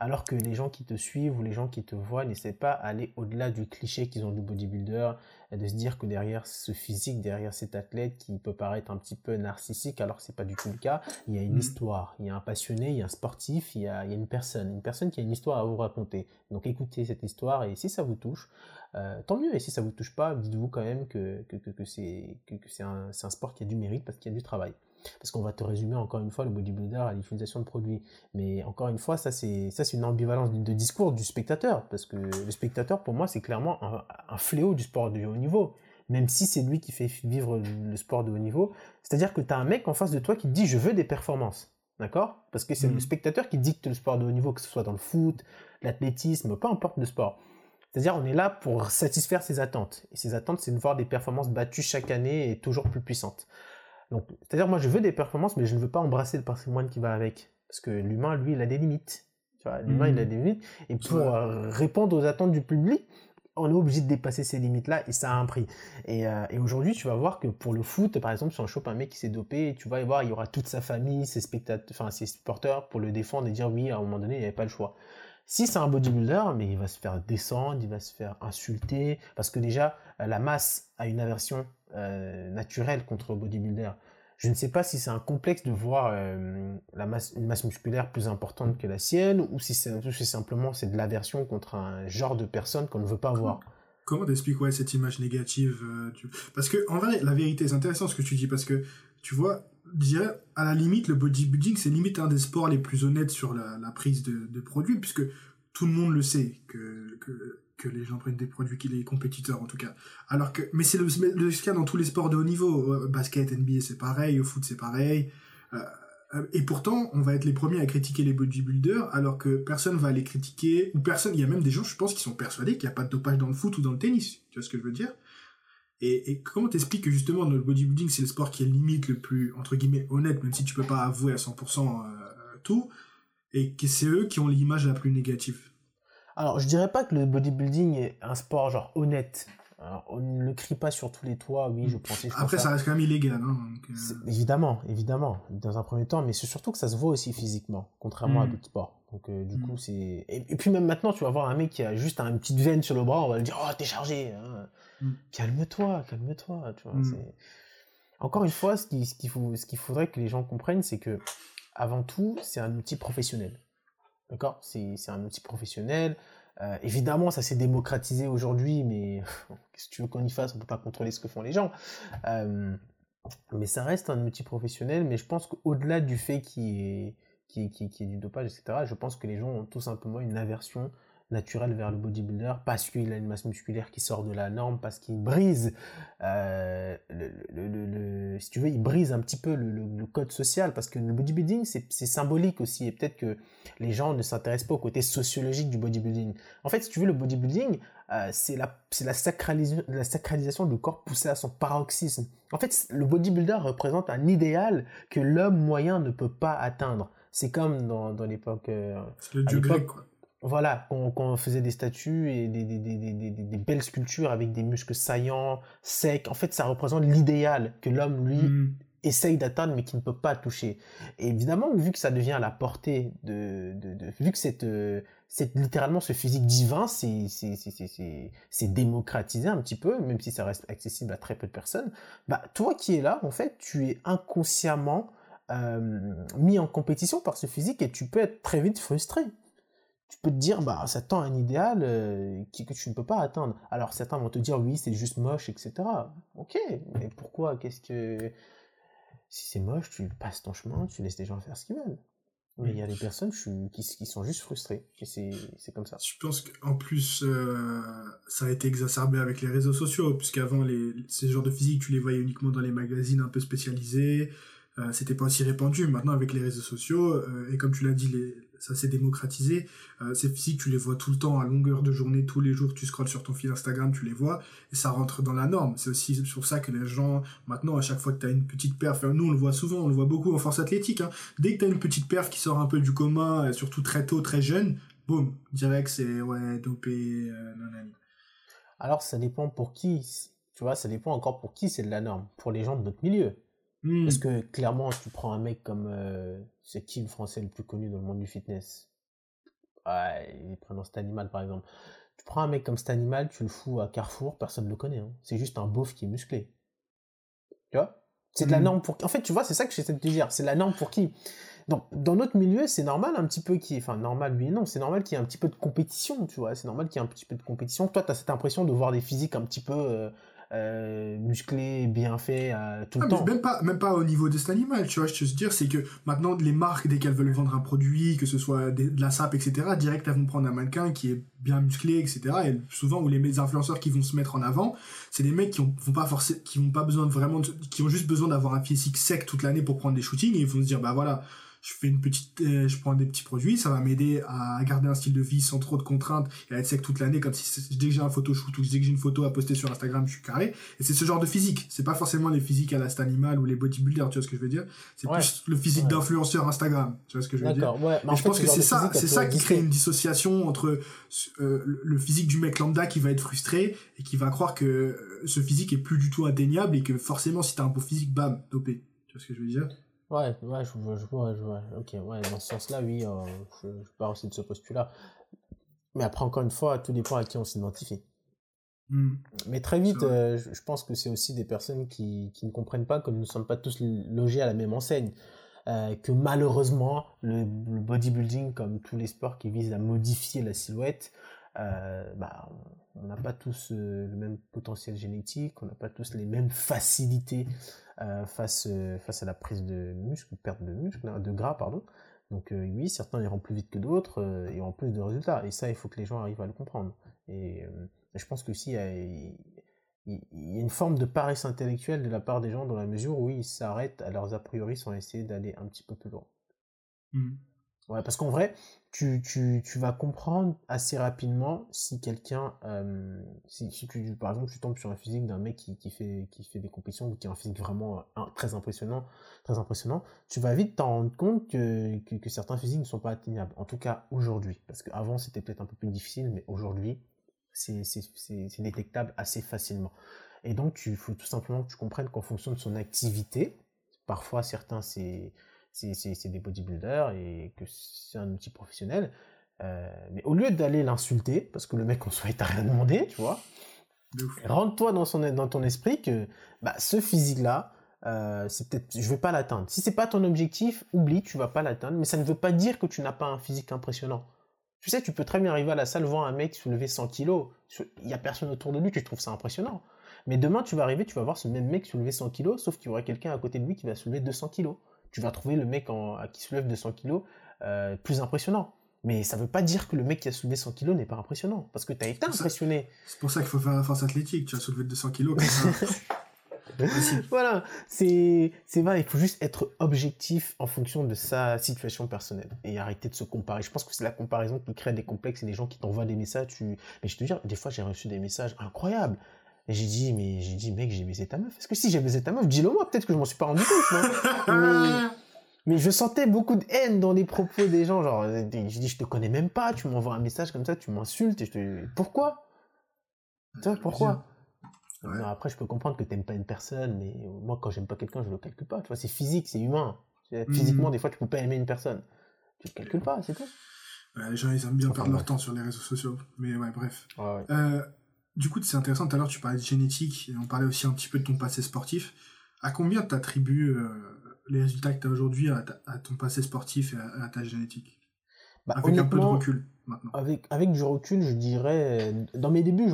alors que les gens qui te suivent ou les gens qui te voient n'essaient pas aller au-delà du cliché qu'ils ont du bodybuilder, et de se dire que derrière ce physique, derrière cet athlète qui peut paraître un petit peu narcissique, alors que c'est pas du tout le cas, il y a une mmh. histoire, il y a un passionné, il y a un sportif, il y a, il y a, une personne, une personne qui a une histoire à vous raconter. Donc écoutez cette histoire et si ça vous touche, euh, tant mieux. Et si ça vous touche pas, dites-vous quand même que, que, que, que c'est un, un sport qui a du mérite parce qu'il y a du travail. Parce qu'on va te résumer encore une fois le bodybuilder à l'utilisation de produits. Mais encore une fois, ça c'est ça c'est une ambivalence de discours du spectateur. Parce que le spectateur, pour moi, c'est clairement un, fléau du sport de haut niveau. Même si c'est lui qui fait vivre le sport de haut niveau. C'est-à-dire que tu as un mec en face de toi qui te dit je veux des performances. D'accord? Parce que c'est le mmh. spectateur qui dicte le sport de haut niveau, que ce soit dans le foot, l'athlétisme, peu importe le sport. C'est-à-dire, on est là pour satisfaire ses attentes. Et ses attentes, c'est de voir des performances battues chaque année et toujours plus puissantes. Donc, c'est-à-dire, moi, je veux des performances, mais je ne veux pas embrasser le patrimoine qui va avec. Parce que l'humain, lui, il a des limites. Tu vois, l'humain, il a mmh. des limites. Et pour euh, répondre aux attentes du public, on est obligé de dépasser ces limites-là et ça a un prix. Et, euh, et aujourd'hui, tu vas voir que pour le foot, par exemple, si on chope un mec qui s'est dopé, tu vas y voir, il y aura toute sa famille, ses spectateurs, enfin ses supporters pour le défendre et dire oui, à un moment donné, il n'y avait pas le choix. Si c'est un bodybuilder, mais il va se faire descendre, il va se faire insulter, parce que déjà, la masse a une aversion euh, naturelle contre le bodybuilder. Je ne sais pas si c'est un complexe de voir euh, la masse, une masse musculaire plus importante que la sienne, ou si c'est simplement c'est de l'aversion contre un genre de personne qu'on ne veut pas voir. Comment t'expliques ouais, cette image négative euh, Parce que en vrai, la vérité, c'est intéressant ce que tu dis, parce que tu vois, dirais, à la limite, le bodybuilding, c'est limite un des sports les plus honnêtes sur la, la prise de, de, produits, puisque tout le monde le sait, que, les gens prennent des produits qui les compétiteurs, en tout cas. Alors que, mais c'est le, le, cas dans tous les sports de haut niveau. Euh, basket, NBA, c'est pareil, au foot, c'est pareil. Euh, et pourtant, on va être les premiers à critiquer les bodybuilders, alors que personne va les critiquer, ou personne, il y a même des gens, je pense, qui sont persuadés qu'il n'y a pas de dopage dans le foot ou dans le tennis. Tu vois ce que je veux dire? Et, et comment t'expliques que justement le bodybuilding c'est le sport qui est limite le plus entre guillemets honnête, même si tu peux pas avouer à 100% euh, tout, et que c'est eux qui ont l'image la plus négative. Alors je dirais pas que le bodybuilding est un sport genre honnête. on ne le crie pas sur tous les toits, oui, je pensais. Après, ça reste quand même illégal. Hein, euh. Évidemment, évidemment, dans un premier temps, mais c'est surtout que ça se voit aussi physiquement, contrairement à hmm. d'autres sports. Donc, euh, du coup, hmm. c'est. Et, puis, même maintenant, tu vas voir un mec qui a juste une petite veine sur le bras, on va lui dire Oh, t'es chargé hein. Mm. Calme-toi, calme-toi, tu vois. Mm. Encore une fois, ce qu'il ce qu'il faut, ce qu'il faudrait que les gens comprennent, c'est que, avant tout, c'est un outil professionnel. D'accord? C'est, un outil professionnel. Euh, évidemment, ça s'est démocratisé aujourd'hui, mais qu'est-ce que tu veux qu'on y fasse? On peut pas contrôler ce que font les gens. Euh, mais ça reste un outil professionnel. Mais je pense qu'au-delà du fait qu'il y ait, qu'il y ait du dopage, etc., je pense que les gens ont tout simplement une aversion naturel vers le bodybuilder parce qu'il a une masse musculaire qui sort de la norme, parce qu'il brise, euh, le, le, le, si tu veux, il brise un petit peu le, code social, parce que le bodybuilding, c'est symbolique aussi, et peut-être que les gens ne s'intéressent pas au côté sociologique du bodybuilding. En fait, si tu veux, le bodybuilding, euh, c'est la, la, sacralisation, la sacralisation du corps poussé à son paroxysme. En fait, le bodybuilder représente un idéal que l'homme moyen ne peut pas atteindre. C'est comme dans, dans l'époque. Euh, c'est le dieu grec, quoi. Voilà, quand, on faisait des statues et des, des, des, des, belles sculptures avec des muscles saillants, secs. En fait, ça représente l'idéal que l'homme, lui, hmm. essaye d'atteindre mais qui ne peut pas toucher. Et évidemment, vu que ça devient à la portée de... de, de vu que cette, euh, c'est littéralement ce physique divin, c'est démocratisé un petit peu, même si ça reste accessible à très peu de personnes. Bah, toi qui es là, en fait, tu es inconsciemment euh, mis en compétition par ce physique et tu peux être très vite frustré. Tu peux te dire, bah, ça tend un idéal euh, que tu ne peux pas atteindre. Alors certains vont te dire, oui, c'est juste moche, etc. Ok, mais pourquoi? Qu'est-ce que si c'est moche, tu passes ton chemin, tu laisses les gens faire ce qu'ils veulent. Mais il y a des personnes qui, qui sont juste frustrées. Et c'est comme ça. Je pense qu'en plus, euh, ça a été exacerbé avec les réseaux sociaux, puisqu'avant, les, ces genres de physique, tu les voyais uniquement dans les magazines un peu spécialisés. Euh, C'était pas aussi répandu. Maintenant, avec les réseaux sociaux, euh, et comme tu l'as dit, les, ça s'est démocratisé. Euh, ces physiques, tu les vois tout le temps, à longueur de journée, tous les jours, tu scrolles sur ton fil Instagram, tu les vois, et ça rentre dans la norme. C'est aussi pour ça que les gens, maintenant, à chaque fois que tu as une petite perf, nous on le voit souvent, on le voit beaucoup en force athlétique, hein. dès que tu as une petite perf qui sort un peu du commun, surtout très tôt, très jeune, boum, direct c'est, ouais, dopé, euh. Alors ça dépend pour qui, tu vois, ça dépend encore pour qui c'est de la norme, pour les gens de notre milieu. Hmm. Parce que clairement, tu prends un mec comme. Euh, c'est qui le français le plus connu dans le monde du fitness? Ouais, il prend cet animal par exemple. Tu prends un mec comme cet animal, tu le fous à Carrefour, personne ne le connaît. Hein. C'est juste un beauf qui est musclé. Tu vois? C'est de la hmm. norme pour. En fait, tu vois, c'est ça que j'essaie de te dire. C'est la norme pour qui? Donc, dans notre milieu, c'est normal un petit peu qu'il Enfin, normal, oui non, c'est normal qu'il y ait un petit peu de compétition, tu vois. C'est normal qu'il y ait un petit peu de compétition. Toi, tu as cette impression de voir des physiques un petit peu. Euh, euh, musclé, bien fait euh, tout le ah, temps. Même pas, même pas au niveau de cet animal, tu vois, je veux dire, c'est que maintenant, les marques, dès qu'elles veulent vendre un produit, que ce soit de la sape, etc., direct, elles vont prendre un mannequin qui est bien musclé, etc., et souvent, où les influenceurs qui vont se mettre en avant, c'est des mecs qui ont, vont pas forcément, qui ont pas besoin de vraiment, qui ont juste besoin d'avoir un physique sec toute l'année pour prendre des shootings, et ils vont se dire, bah voilà, je fais une petite, euh, je prends des petits produits, ça va m'aider à garder un style de vie sans trop de contraintes et à être sec toute l'année, comme si dès que j'ai un photo shoot ou dès que j'ai une photo à poster sur Instagram, je suis carré. Et c'est ce genre de physique. C'est pas forcément les physiques à l'ast animal ou les bodybuilders, tu vois ce que je veux dire. C'est plus le physique d'influenceur Instagram, tu vois ce que je veux dire. Ouais. je pense que c'est ça, c'est ça qui crée une dissociation entre euh, le physique du mec lambda qui va être frustré et qui va croire que ce physique est plus du tout atteignable et que forcément si t'as un beau physique, bam, dopé. Tu vois ce que je veux dire? Ouais, ouais, je vois, je vois, je vois. Ok, ouais, dans ce sens-là, oui, euh, je, je pars aussi de ce postulat. Mais après, encore une fois, tout dépend à qui on s'identifie. Hmm. Mais très vite, euh, je pense que c'est aussi des personnes qui, qui, ne comprennent pas que nous ne sommes pas tous logés à la même enseigne. Euh, que malheureusement, le, bodybuilding, comme tous les sports qui visent à modifier la silhouette, euh, bah, on n'a pas tous le même potentiel génétique, on n'a pas tous les mêmes facilités euh, face, euh, face à la prise de muscle, perte de muscle, hein, de gras, pardon. Donc euh, oui, certains iront plus vite que d'autres et auront plus de résultats. Et ça, il faut que les gens arrivent à le comprendre. Et, je pense que si il y a une forme de paresse intellectuelle de la part des gens dans la mesure où ils s'arrêtent à leurs a priori sans essayer d'aller un petit peu plus loin. Mmh. Ouais, parce qu'en vrai, tu, tu, tu, vas comprendre assez rapidement si quelqu'un, euh, si, si, tu, par exemple, tu tombes sur un physique d'un mec qui, qui, fait, qui fait des compétitions ou qui a un physique vraiment euh, très impressionnant, très impressionnant, tu vas vite t'en rendre compte que, que, que, certains physiques ne sont pas atteignables. En tout cas, aujourd'hui. Parce qu'avant, c'était peut-être un peu plus difficile, mais aujourd'hui, c'est détectable assez facilement. Et donc, il faut tout simplement que tu comprennes qu'en fonction de son activité, parfois certains, c'est c'est des bodybuilders et que c'est un outil professionnel. Euh, mais au lieu d'aller l'insulter, parce que le mec en soi il t'a rien demandé, tu vois, rentre-toi dans, son, dans ton esprit que bah, ce physique-là, euh, c'est peut-être, je vais pas l'atteindre. Si c'est pas ton objectif, oublie, tu vas pas l'atteindre. Mais ça ne veut pas dire que tu n'as pas un physique impressionnant. Tu sais, tu peux très bien arriver à la salle voir un mec soulever 100 kilos. Il y a personne autour de lui, tu trouves ça impressionnant. Mais demain, tu vas arriver, tu vas voir ce même mec soulever 100 kilos, sauf qu'il y aura quelqu'un à côté de lui qui va soulever 200 kilos tu vas trouver le mec en, qui soulève 200 kg euh, plus impressionnant. Mais ça ne veut pas dire que le mec qui a soulevé 100 kg n'est pas impressionnant, parce que tu as été impressionné. C'est pour ça qu'il faut faire la force athlétique, tu as soulevé 200 kg. voilà, c'est vrai, il faut juste être objectif en fonction de sa situation personnelle et arrêter de se comparer. Je pense que c'est la comparaison qui crée des complexes et des gens qui t'envoient des messages. Tu... Mais je te dis, des fois j'ai reçu des messages incroyables. Et j'ai dit, mais j'ai dit, mec, j'ai baisé ta meuf. Est-ce que si j'ai baisé ta meuf, dis-le moi, peut-être que je m'en suis pas rendu compte, mais, Mais je sentais beaucoup de haine dans les propos des gens. Genre, je dis, je te connais même pas, tu m'envoies un message comme ça, tu m'insultes. Et je te... Pourquoi? Tu vois, pourquoi? Après, je peux comprendre que tu n'aimes pas une personne, mais moi, quand j'aime pas quelqu'un, je le calcule pas. Tu vois, c'est physique, c'est humain. Physiquement, mmh. des fois, tu peux pas aimer une personne. Tu le calcules pas, c'est tout. les gens, ils aiment bien perdre leur temps sur les réseaux sociaux. Mais ouais, bref. Euh, du coup, c'est intéressant. Tout à l'heure, tu parlais de génétique et on parlait aussi un petit peu de ton passé sportif. À combien t'attribues euh, les résultats que tu as aujourd'hui à, ton passé sportif et à, ta génétique bah, Avec un peu de recul maintenant. Avec, avec du recul, je dirais. Dans mes débuts,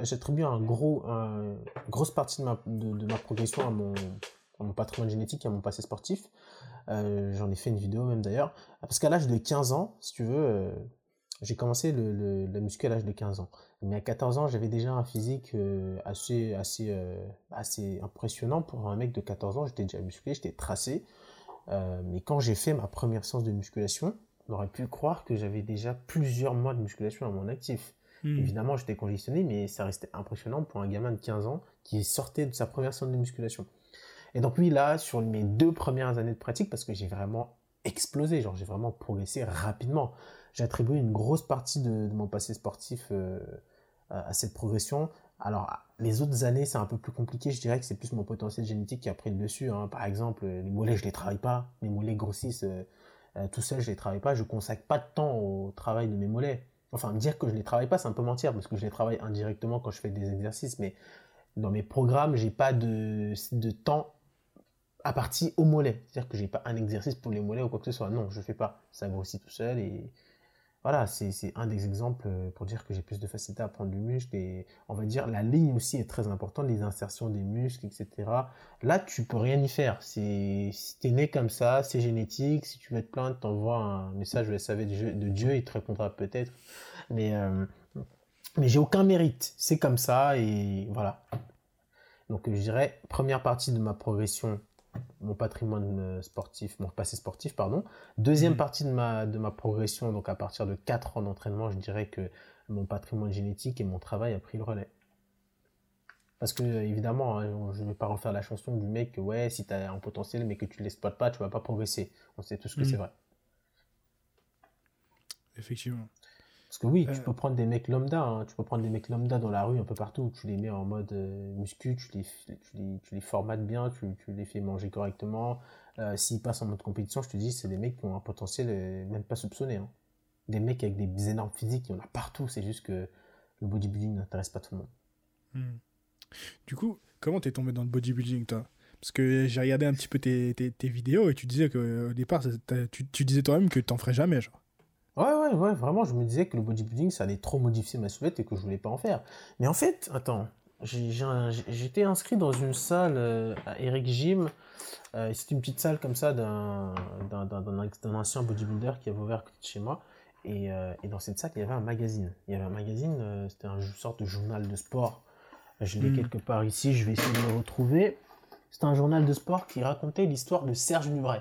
j'attribue un gros, une grosse partie de ma, de, ma progression à mon, à mon patrimoine génétique et à mon passé sportif. Euh, j'en ai fait une vidéo même d'ailleurs. Parce qu'à l'âge de 15 ans, si tu veux, euh, j'ai commencé le, la muscu à l'âge de 15 ans. Mais à 14 ans, j'avais déjà un physique euh, assez, assez, assez impressionnant pour un mec de 14 ans. J'étais déjà musclé, j'étais tracé. mais quand j'ai fait ma première séance de musculation, on aurait pu croire que j'avais déjà plusieurs mois de musculation à mon actif. Hmm. Évidemment, j'étais conditionné, mais ça restait impressionnant pour un gamin de 15 ans qui sortait de sa première séance de musculation. Et donc oui, là, sur mes deux premières années de pratique, parce que j'ai vraiment explosé, genre j'ai vraiment progressé rapidement, j'attribue une grosse partie de, mon passé sportif euh, à cette progression. Alors, les autres années, c'est un peu plus compliqué. Je dirais que c'est plus mon potentiel génétique qui a pris le dessus. Hein. Par exemple, les mollets, je les travaille pas. Mes mollets grossissent euh, euh, tout seul, je les travaille pas. Je consacre pas de temps au travail de mes mollets. Enfin, dire que je les travaille pas, c'est un peu mentir parce que je les travaille indirectement quand je fais des exercices. Mais dans mes programmes, j'ai pas de, de temps à partir au mollet. C'est-à-dire que j'ai pas un exercice pour les mollets ou quoi que ce soit. Non, je fais pas. Ça grossit tout seul et voilà, c'est un des exemples pour dire que j'ai plus de facilité à prendre du muscle et on va dire la ligne aussi est très importante, les insertions des muscles, etc. Là, tu peux rien y faire. Si t'es né comme ça, c'est génétique. Si tu veux te plaindre, t'envoies un message au SAV de Dieu, il te répondra peut-être. Mais euh, mais j'ai aucun mérite. C'est comme ça et voilà. Donc je dirais première partie de ma progression mon patrimoine euh, sportif, mon passé sportif, pardon. Deuxième mhm. partie de ma, de ma progression, donc à partir de 4 ans d'entraînement, je dirais que mon patrimoine génétique et mon travail a pris le relais. Parce que, évidemment, hein, je ne vais pas refaire la chanson du mec que, ouais, si tu as un potentiel mais que tu ne l'exploites pas, tu ne vas pas progresser. On sait tous que mhm. c'est vrai. Effectivement. Parce que oui, tu euh. peux prendre des mecs lambda, hein. tu peux prendre des mecs lambda dans la rue un peu partout, tu les mets en mode euh, muscu, tu les, tu, les, formates bien, tu, les fais manger correctement. Euh, s'ils passent en mode compétition, je te dis, c'est des mecs qui ont un potentiel même pas soupçonné. Hein. Des mecs avec des énormes physiques, il y en a partout, c'est juste que le bodybuilding n'intéresse pas tout le monde. Hmm. Du coup, comment t'es tombé dans le bodybuilding toi? Parce que j'ai regardé un petit peu tes, tes, vidéos et tu disais qu'au départ, tu, tu disais toi-même que t'en ferais jamais, genre. Ouais, ouais, ouais, vraiment, je me disais que le bodybuilding, ça allait trop modifier ma silhouette et que je voulais pas en faire. Mais en fait, attends, j'étais inscrit dans une salle euh, à Eric Gym. Euh, C'était une petite salle comme ça d'un ancien bodybuilder qui avait ouvert chez moi. Et, euh, et, dans cette salle, il y avait un magazine. Il y avait un magazine, euh, c'était une sorte de journal de sport. Je l'ai hmm. quelque part ici, je vais essayer de le retrouver. C'était un journal de sport qui racontait l'histoire de Serge Mubray.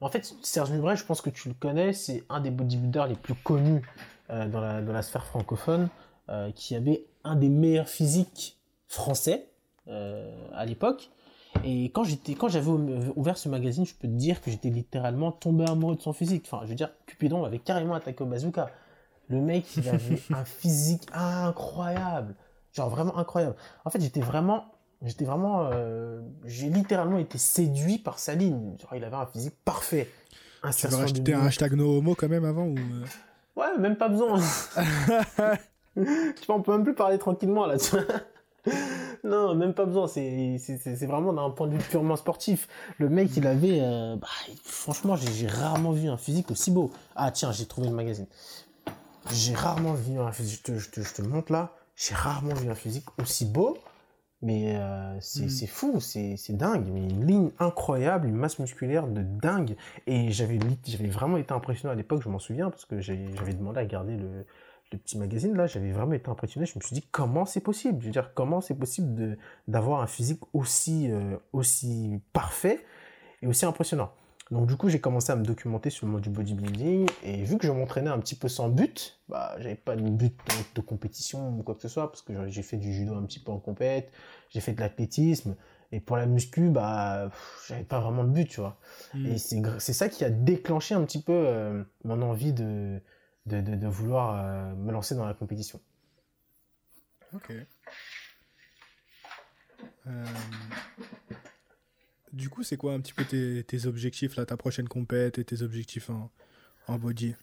En fait, Serge Mubray, je pense que tu le connais, c'est un des bodybuilders les plus connus euh, dans, la, sphère francophone, euh, qui avait un des meilleurs physiques français euh, à l'époque. Et quand j'étais, quand j'avais ouvert ce magazine, je peux te dire que j'étais littéralement tombé amoureux de son physique. Enfin, je veux dire, Cupidon avait carrément attaqué au bazooka. Le mec, il avait un physique incroyable. Genre vraiment incroyable. En fait, j'étais vraiment J'étais vraiment, euh, j'ai littéralement été séduit par sa ligne. il avait un physique parfait. Tu veux rajouter un hashtag no homo quand même avant ou... Euh? Ouais, même pas besoin. tu vois, on peut même plus parler tranquillement là. non, même pas besoin. C'est, c'est, vraiment d'un point de vue purement sportif. Le mec, il avait, euh, bah, franchement, j'ai, rarement vu un physique aussi beau. Ah tiens, j'ai trouvé le magazine. J'ai rarement vu un physique. Je te, je te, je te montre là. J'ai rarement vu un physique aussi beau mais euh, mm. c'est fou, c'est dingue. Mais une ligne incroyable, une masse musculaire de dingue. Et j'avais vraiment été impressionné à l'époque, je m'en souviens, parce que j'avais demandé à garder le, le petit magazine là, j'avais vraiment été impressionné. Je me suis dit comment c'est possible? Je veux dire comment c'est possible d'avoir un physique aussi euh, aussi parfait et aussi impressionnant? Donc du coup, j'ai commencé à me documenter sur le monde du bodybuilding et vu que je m'entraînais un petit peu sans but, bah j'avais pas de but de, compétition ou quoi que ce soit parce que j'ai fait du judo un petit peu en compète, j'ai fait de l'athlétisme Et pour la muscu, bah, j'avais pas vraiment de but, tu vois. Hmm. Et c'est ça qui a déclenché un petit peu euh, mon envie de, de, de, vouloir euh, me lancer dans la compétition. Ok. Euh, du coup, c'est quoi un petit peu tes, tes, objectifs, là, ta prochaine compète et tes objectifs en, en body?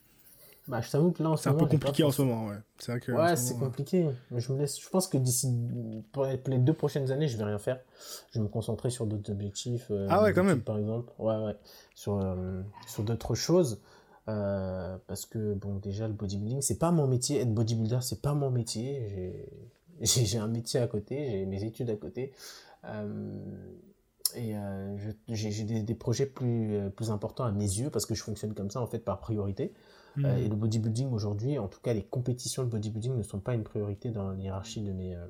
Bah, je t'avoue que là, C'est un peu compliqué en ce moment, ouais. C'est vrai que. Ouais, c'est compliqué. Je, me laisse... je pense que d'ici. Pour les deux prochaines années, je vais rien faire. Je vais me concentrer sur d'autres objectifs. Euh, ah ouais, quand même. Par exemple. Ouais, ouais. Sur, euh, sur d'autres choses. Euh, parce que, bon, déjà, le bodybuilding, c'est pas mon métier. Être bodybuilder, c'est pas mon métier. J'ai un métier à côté, j'ai mes études à côté. Et j'ai des, des, projets plus, plus importants à mes yeux parce que je fonctionne comme ça, en fait, par priorité. Euh, et hmm. le bodybuilding aujourd'hui, en tout cas les compétitions de bodybuilding ne sont pas une priorité dans l'hierarchie de mes, euh,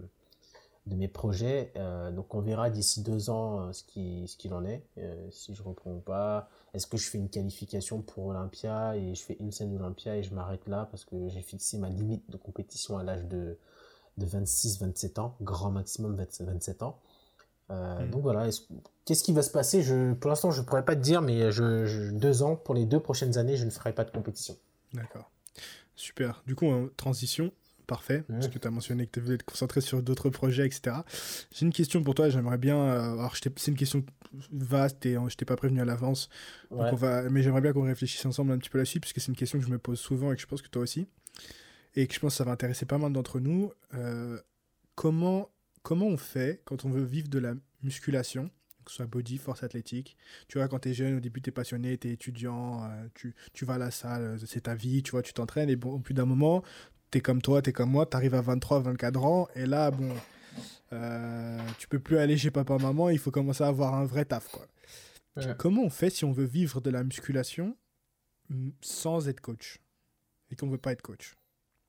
de mes projets. Euh, donc on verra d'ici deux ans ce qu'il ce qu'il en est, si je reprends ou pas. Est-ce que je fais une qualification pour Olympia et je fais une scène d'Olympia et je m'arrête là parce que j'ai fixé ma limite de compétition à l'âge de, de 26-27 ans, grand maximum 27 ans? Hmm. Donc voilà, qu'est-ce qui va se passer? Je, Pour l'instant, je ne pourrais pas te dire, mais je, deux ans, pour les deux prochaines années, je ne ferai pas de compétition. D'accord. Super. Du coup, en transition, parfait, parce que tu as mentionné que tu voulais te concentrer sur d'autres projets, etc. J'ai une question pour toi, j'aimerais bien. Euh, alors, c'est une question vaste et je t'ai pas prévenu à l'avance. Va... Mais j'aimerais bien qu'on réfléchisse ensemble un petit peu là-dessus, parce que c'est une question que je me pose souvent et que je pense que toi aussi. Et que je pense que ça va intéresser pas mal d'entre nous. Euh, comment, comment on fait quand on veut vivre de la musculation que ce soit body, force athlétique. Tu vois, quand tu es jeune, au début, tu es passionné, tu es étudiant, euh, tu, tu, vas à la salle, euh, c'est ta vie, tu vois, tu t'entraînes. Et bon, au bout d'un moment, tu es comme toi, tu es comme moi, tu arrives à 23, 24 ans. Et là, bon, euh, tu peux plus aller chez papa, maman, il faut commencer à avoir un vrai taf. Quoi. Comment on fait si on veut vivre de la musculation sans être coach et qu'on veut pas être coach?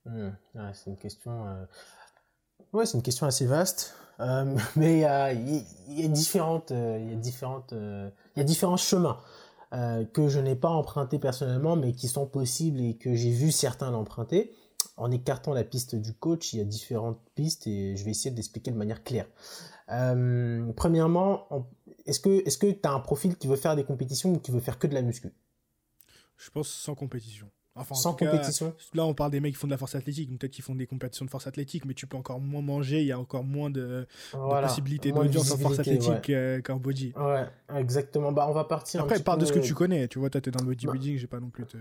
Mmh. C'est une question. Ouais, c'est une question assez vaste. Euh, mais il y, a, différentes, il y a euh, il y a différents chemins euh, que je n'ai pas emprunté personnellement, mais qui sont possibles et que j'ai vu certains l'emprunter. En écartant la piste du coach, il y a différentes pistes et je vais essayer d'expliquer de manière claire. premièrement, est-ce que est-ce que tu as un profil qui veut faire des compétitions ou qui veut faire que de la muscu? Je pense sans compétition. Enfin, Sans compétition. là, on parle des mecs qui font de la force athlétique, peut-être qu'ils font des compétitions de force athlétique, mais tu peux encore moins manger, il y a encore moins de, possibilités d'audience en force athlétique qu'en body. Ouais, exactement. Bah, on va partir. Après, parle de ce que tu connais, tu vois, toi, t'es dans le bodybuilding, j'ai pas non plus. Te...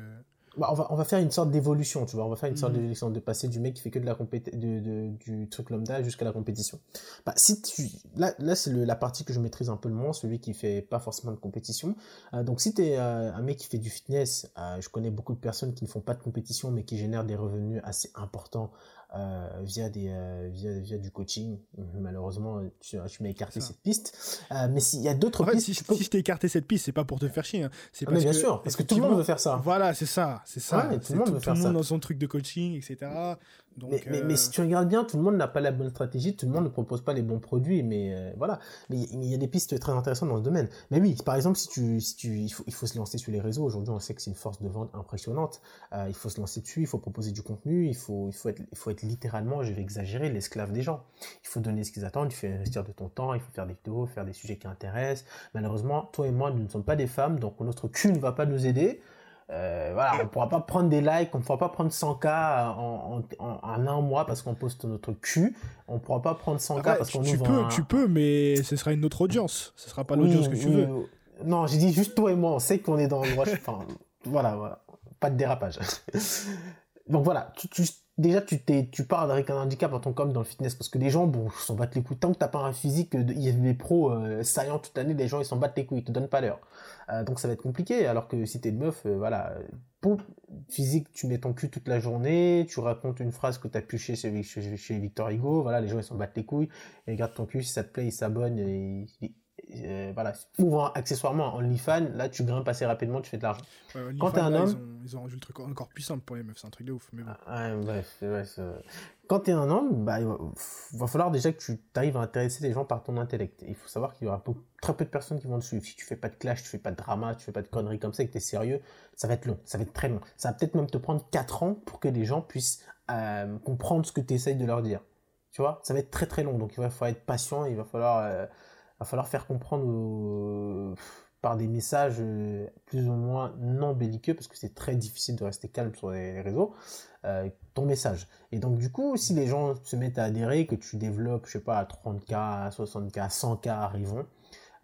Bah, on, va, on va faire une sorte d'évolution, tu vois. On va faire une sorte mhm. d'évolution, de passer du mec qui fait que de la de, de, du truc lambda jusqu'à la compétition. Bah, si tu, là, là c'est la partie que je maîtrise un peu le moins, celui qui fait pas forcément de compétition. Euh, donc, si tu es euh, un mec qui fait du fitness, euh, je connais beaucoup de personnes qui ne font pas de compétition, mais qui génèrent des revenus assez importants euh, via, des, euh, via, via, du coaching. Malheureusement, tu, tu m'as écarté cette piste. Euh, mais s'il y a d'autres pistes. Si, si je t'ai écarté cette piste, c'est pas pour te faire chier. Hein. C'est ah, mais bien sûr, parce que tout le monde veut faire ça. Voilà, c'est ça. C'est ça. tout le monde veut faire ça. Tout le monde dans son truc de coaching, etc mais, mais, si tu regardes bien, tout le monde n'a pas la bonne stratégie, tout le monde ne propose pas les bons produits, mais euh, voilà. Mais il y a des pistes très intéressantes dans ce domaine. Mais oui, par exemple, si tu, si tu, il faut, il faut se lancer sur les réseaux. Aujourd'hui, on sait que c'est une force de vente impressionnante. Euh, il faut se lancer dessus, il faut proposer du contenu, il faut, il faut être, il faut être littéralement, je vais exagérer, l'esclave des gens. Il faut donner ce qu'ils attendent, il faut investir de ton temps, il faut faire des vidéos, faire des sujets qui intéressent. Malheureusement, toi et moi, nous ne sommes pas des femmes, donc notre cul ne va pas nous aider. Euh, voilà, on pourra pas prendre des likes, on pourra pas prendre 100K en, un mois parce qu'on poste notre cul. On pourra pas prendre 100K parce qu'on tu peux, tu peux, mais ce sera une autre audience. Ce sera pas l'audience que tu veux. Non, j'ai dit juste toi et moi. On sait qu'on est dans le droit. enfin, voilà, voilà, pas de dérapage. Donc voilà, tu, tu, déjà tu, t'es, tu parles avec un handicap en tant qu'homme dans le fitness parce que les gens bon s'en battent les couilles. Tant que t'as pas un physique il y a des pros euh, saillants toute l'année les gens ils s'en battent les couilles ils te donnent pas l'heure. Euh, donc ça va être compliqué alors que si t'es une meuf euh, voilà pour physique tu mets ton cul toute la journée tu racontes une phrase que t'as puché chez, chez, chez Victor Hugo voilà les gens ils s'en battent les couilles ils regardent ton cul si ça te plaît ils s'abonnent et euh, voilà, pour accessoirement OnlyFans, là tu grimpes assez rapidement, tu fais de l'argent. Quand t'es un homme. Ils ont, rendu le truc encore plus simple pour les meufs, c'est un truc de ouf. Mais bon. Ah, bref, Quand t'es un homme, bah, il va, falloir déjà que tu arrives à intéresser les gens par ton intellect. Il faut savoir qu'il y aura très peu de personnes qui vont te suivre. Si tu fais pas de clash, tu fais pas de drama, tu fais pas de conneries comme ça et que t'es sérieux, ça va être long, ça va être très long. Ça va peut-être même te prendre 4 ans pour que les gens puissent euh, comprendre ce que tu essayes de leur dire. Tu vois, ça va être très très long, donc il va falloir être patient, il va falloir. Euh, va falloir faire comprendre par des messages euh, plus ou moins non belliqueux, parce que c'est très difficile de rester calme sur les réseaux, euh, ton message. Et donc du coup, si les gens se mettent à adhérer, que tu développes, je sais pas, à 30K, à 60K, à 100K arrivons,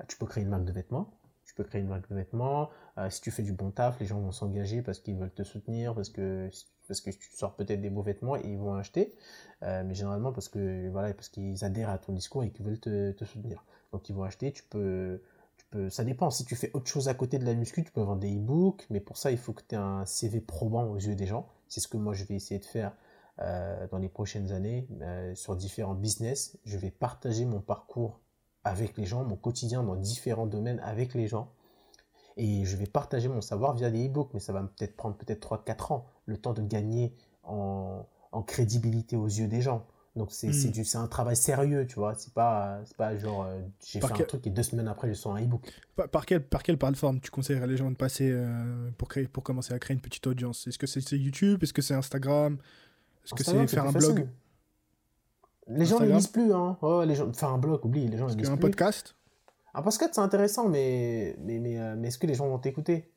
tu peux créer une marque de vêtements. Tu peux créer une marque de vêtements. si tu fais du bon taf, les gens vont s'engager parce qu'ils veulent te soutenir, parce que parce que tu sors peut-être des beaux vêtements et ils vont acheter, euh, mais généralement parce que voilà, parce qu'ils adhèrent à ton discours et qu'ils veulent te, soutenir. Donc ils vont acheter. Tu peux, tu peux, ça dépend. Si tu fais autre chose à côté de la muscu, tu peux vendre des e-books, mais pour ça il faut que tu aies un CV probant aux yeux des gens. C'est ce que moi je vais essayer de faire euh, dans les prochaines années euh, sur différents business. Je vais partager mon parcours avec les gens, mon quotidien dans différents domaines avec les gens et je vais partager mon savoir via des e-books, mais ça va peut-être prendre peut-être 3-4 ans, le temps de gagner en, crédibilité aux yeux des gens. Donc c'est hmm. c'est un travail sérieux, tu vois. C'est pas, pas genre euh, j'ai fait un truc et deux semaines après je sors un e-book. Par, par, quelle, par quelle plateforme tu conseillerais les gens de passer euh, pour, créer, pour commencer à créer une petite audience? Est-ce que c'est YouTube? Est-ce que c'est Instagram? Est-ce que c'est faire un blog? Les gens ne lisent plus, hein. Oh, les gens... Faire un blog, oublie, les gens ne lisent plus. un podcast? Un podcast, c'est intéressant, mais, mais, mais, euh, mais est-ce que les gens vont t'écouter?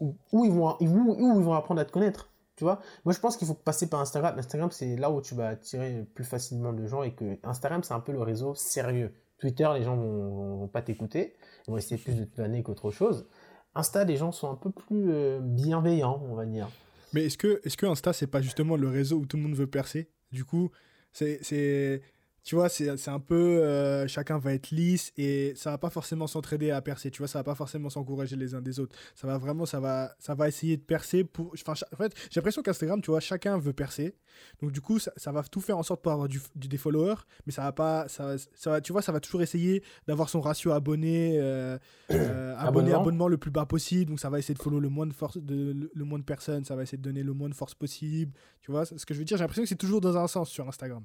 Où, ils vont, où, ils vont apprendre à te connaître? Tu vois Moi, je pense qu'il faut passer par Instagram. Instagram, c'est là où tu vas attirer plus facilement de gens et que Instagram, c'est un peu le réseau sérieux. Twitter, les gens vont, vont pas t'écouter. Ils vont essayer plus de te vanner qu'autre chose. Insta, les gens sont un peu plus euh, bienveillants, on va dire. Mais est-ce que, est-ce que Insta, c'est pas justement le réseau où tout le monde veut percer? Du coup, c'est, tu vois, c'est un peu euh, chacun va être lisse et ça va pas forcément s'entraider à percer. Tu vois, ça va pas forcément s'encourager les uns des autres. Ça va vraiment, ça va, ça va essayer de percer pour. Enfin, en fait, j'ai l'impression qu'Instagram, tu vois, chacun veut percer. Donc du coup, ça, ça, va tout faire en sorte pour avoir du, des followers, mais ça va pas, ça, ça tu vois, ça va toujours essayer d'avoir son ratio abonné, euh, euh, abonné, abonnement le plus bas possible. Donc ça va essayer de follow le moins de force, de, le moins de personnes. Ça va essayer de donner le moins de force possible. Tu vois, ce que je veux dire, j'ai l'impression que c'est toujours dans un sens sur Instagram.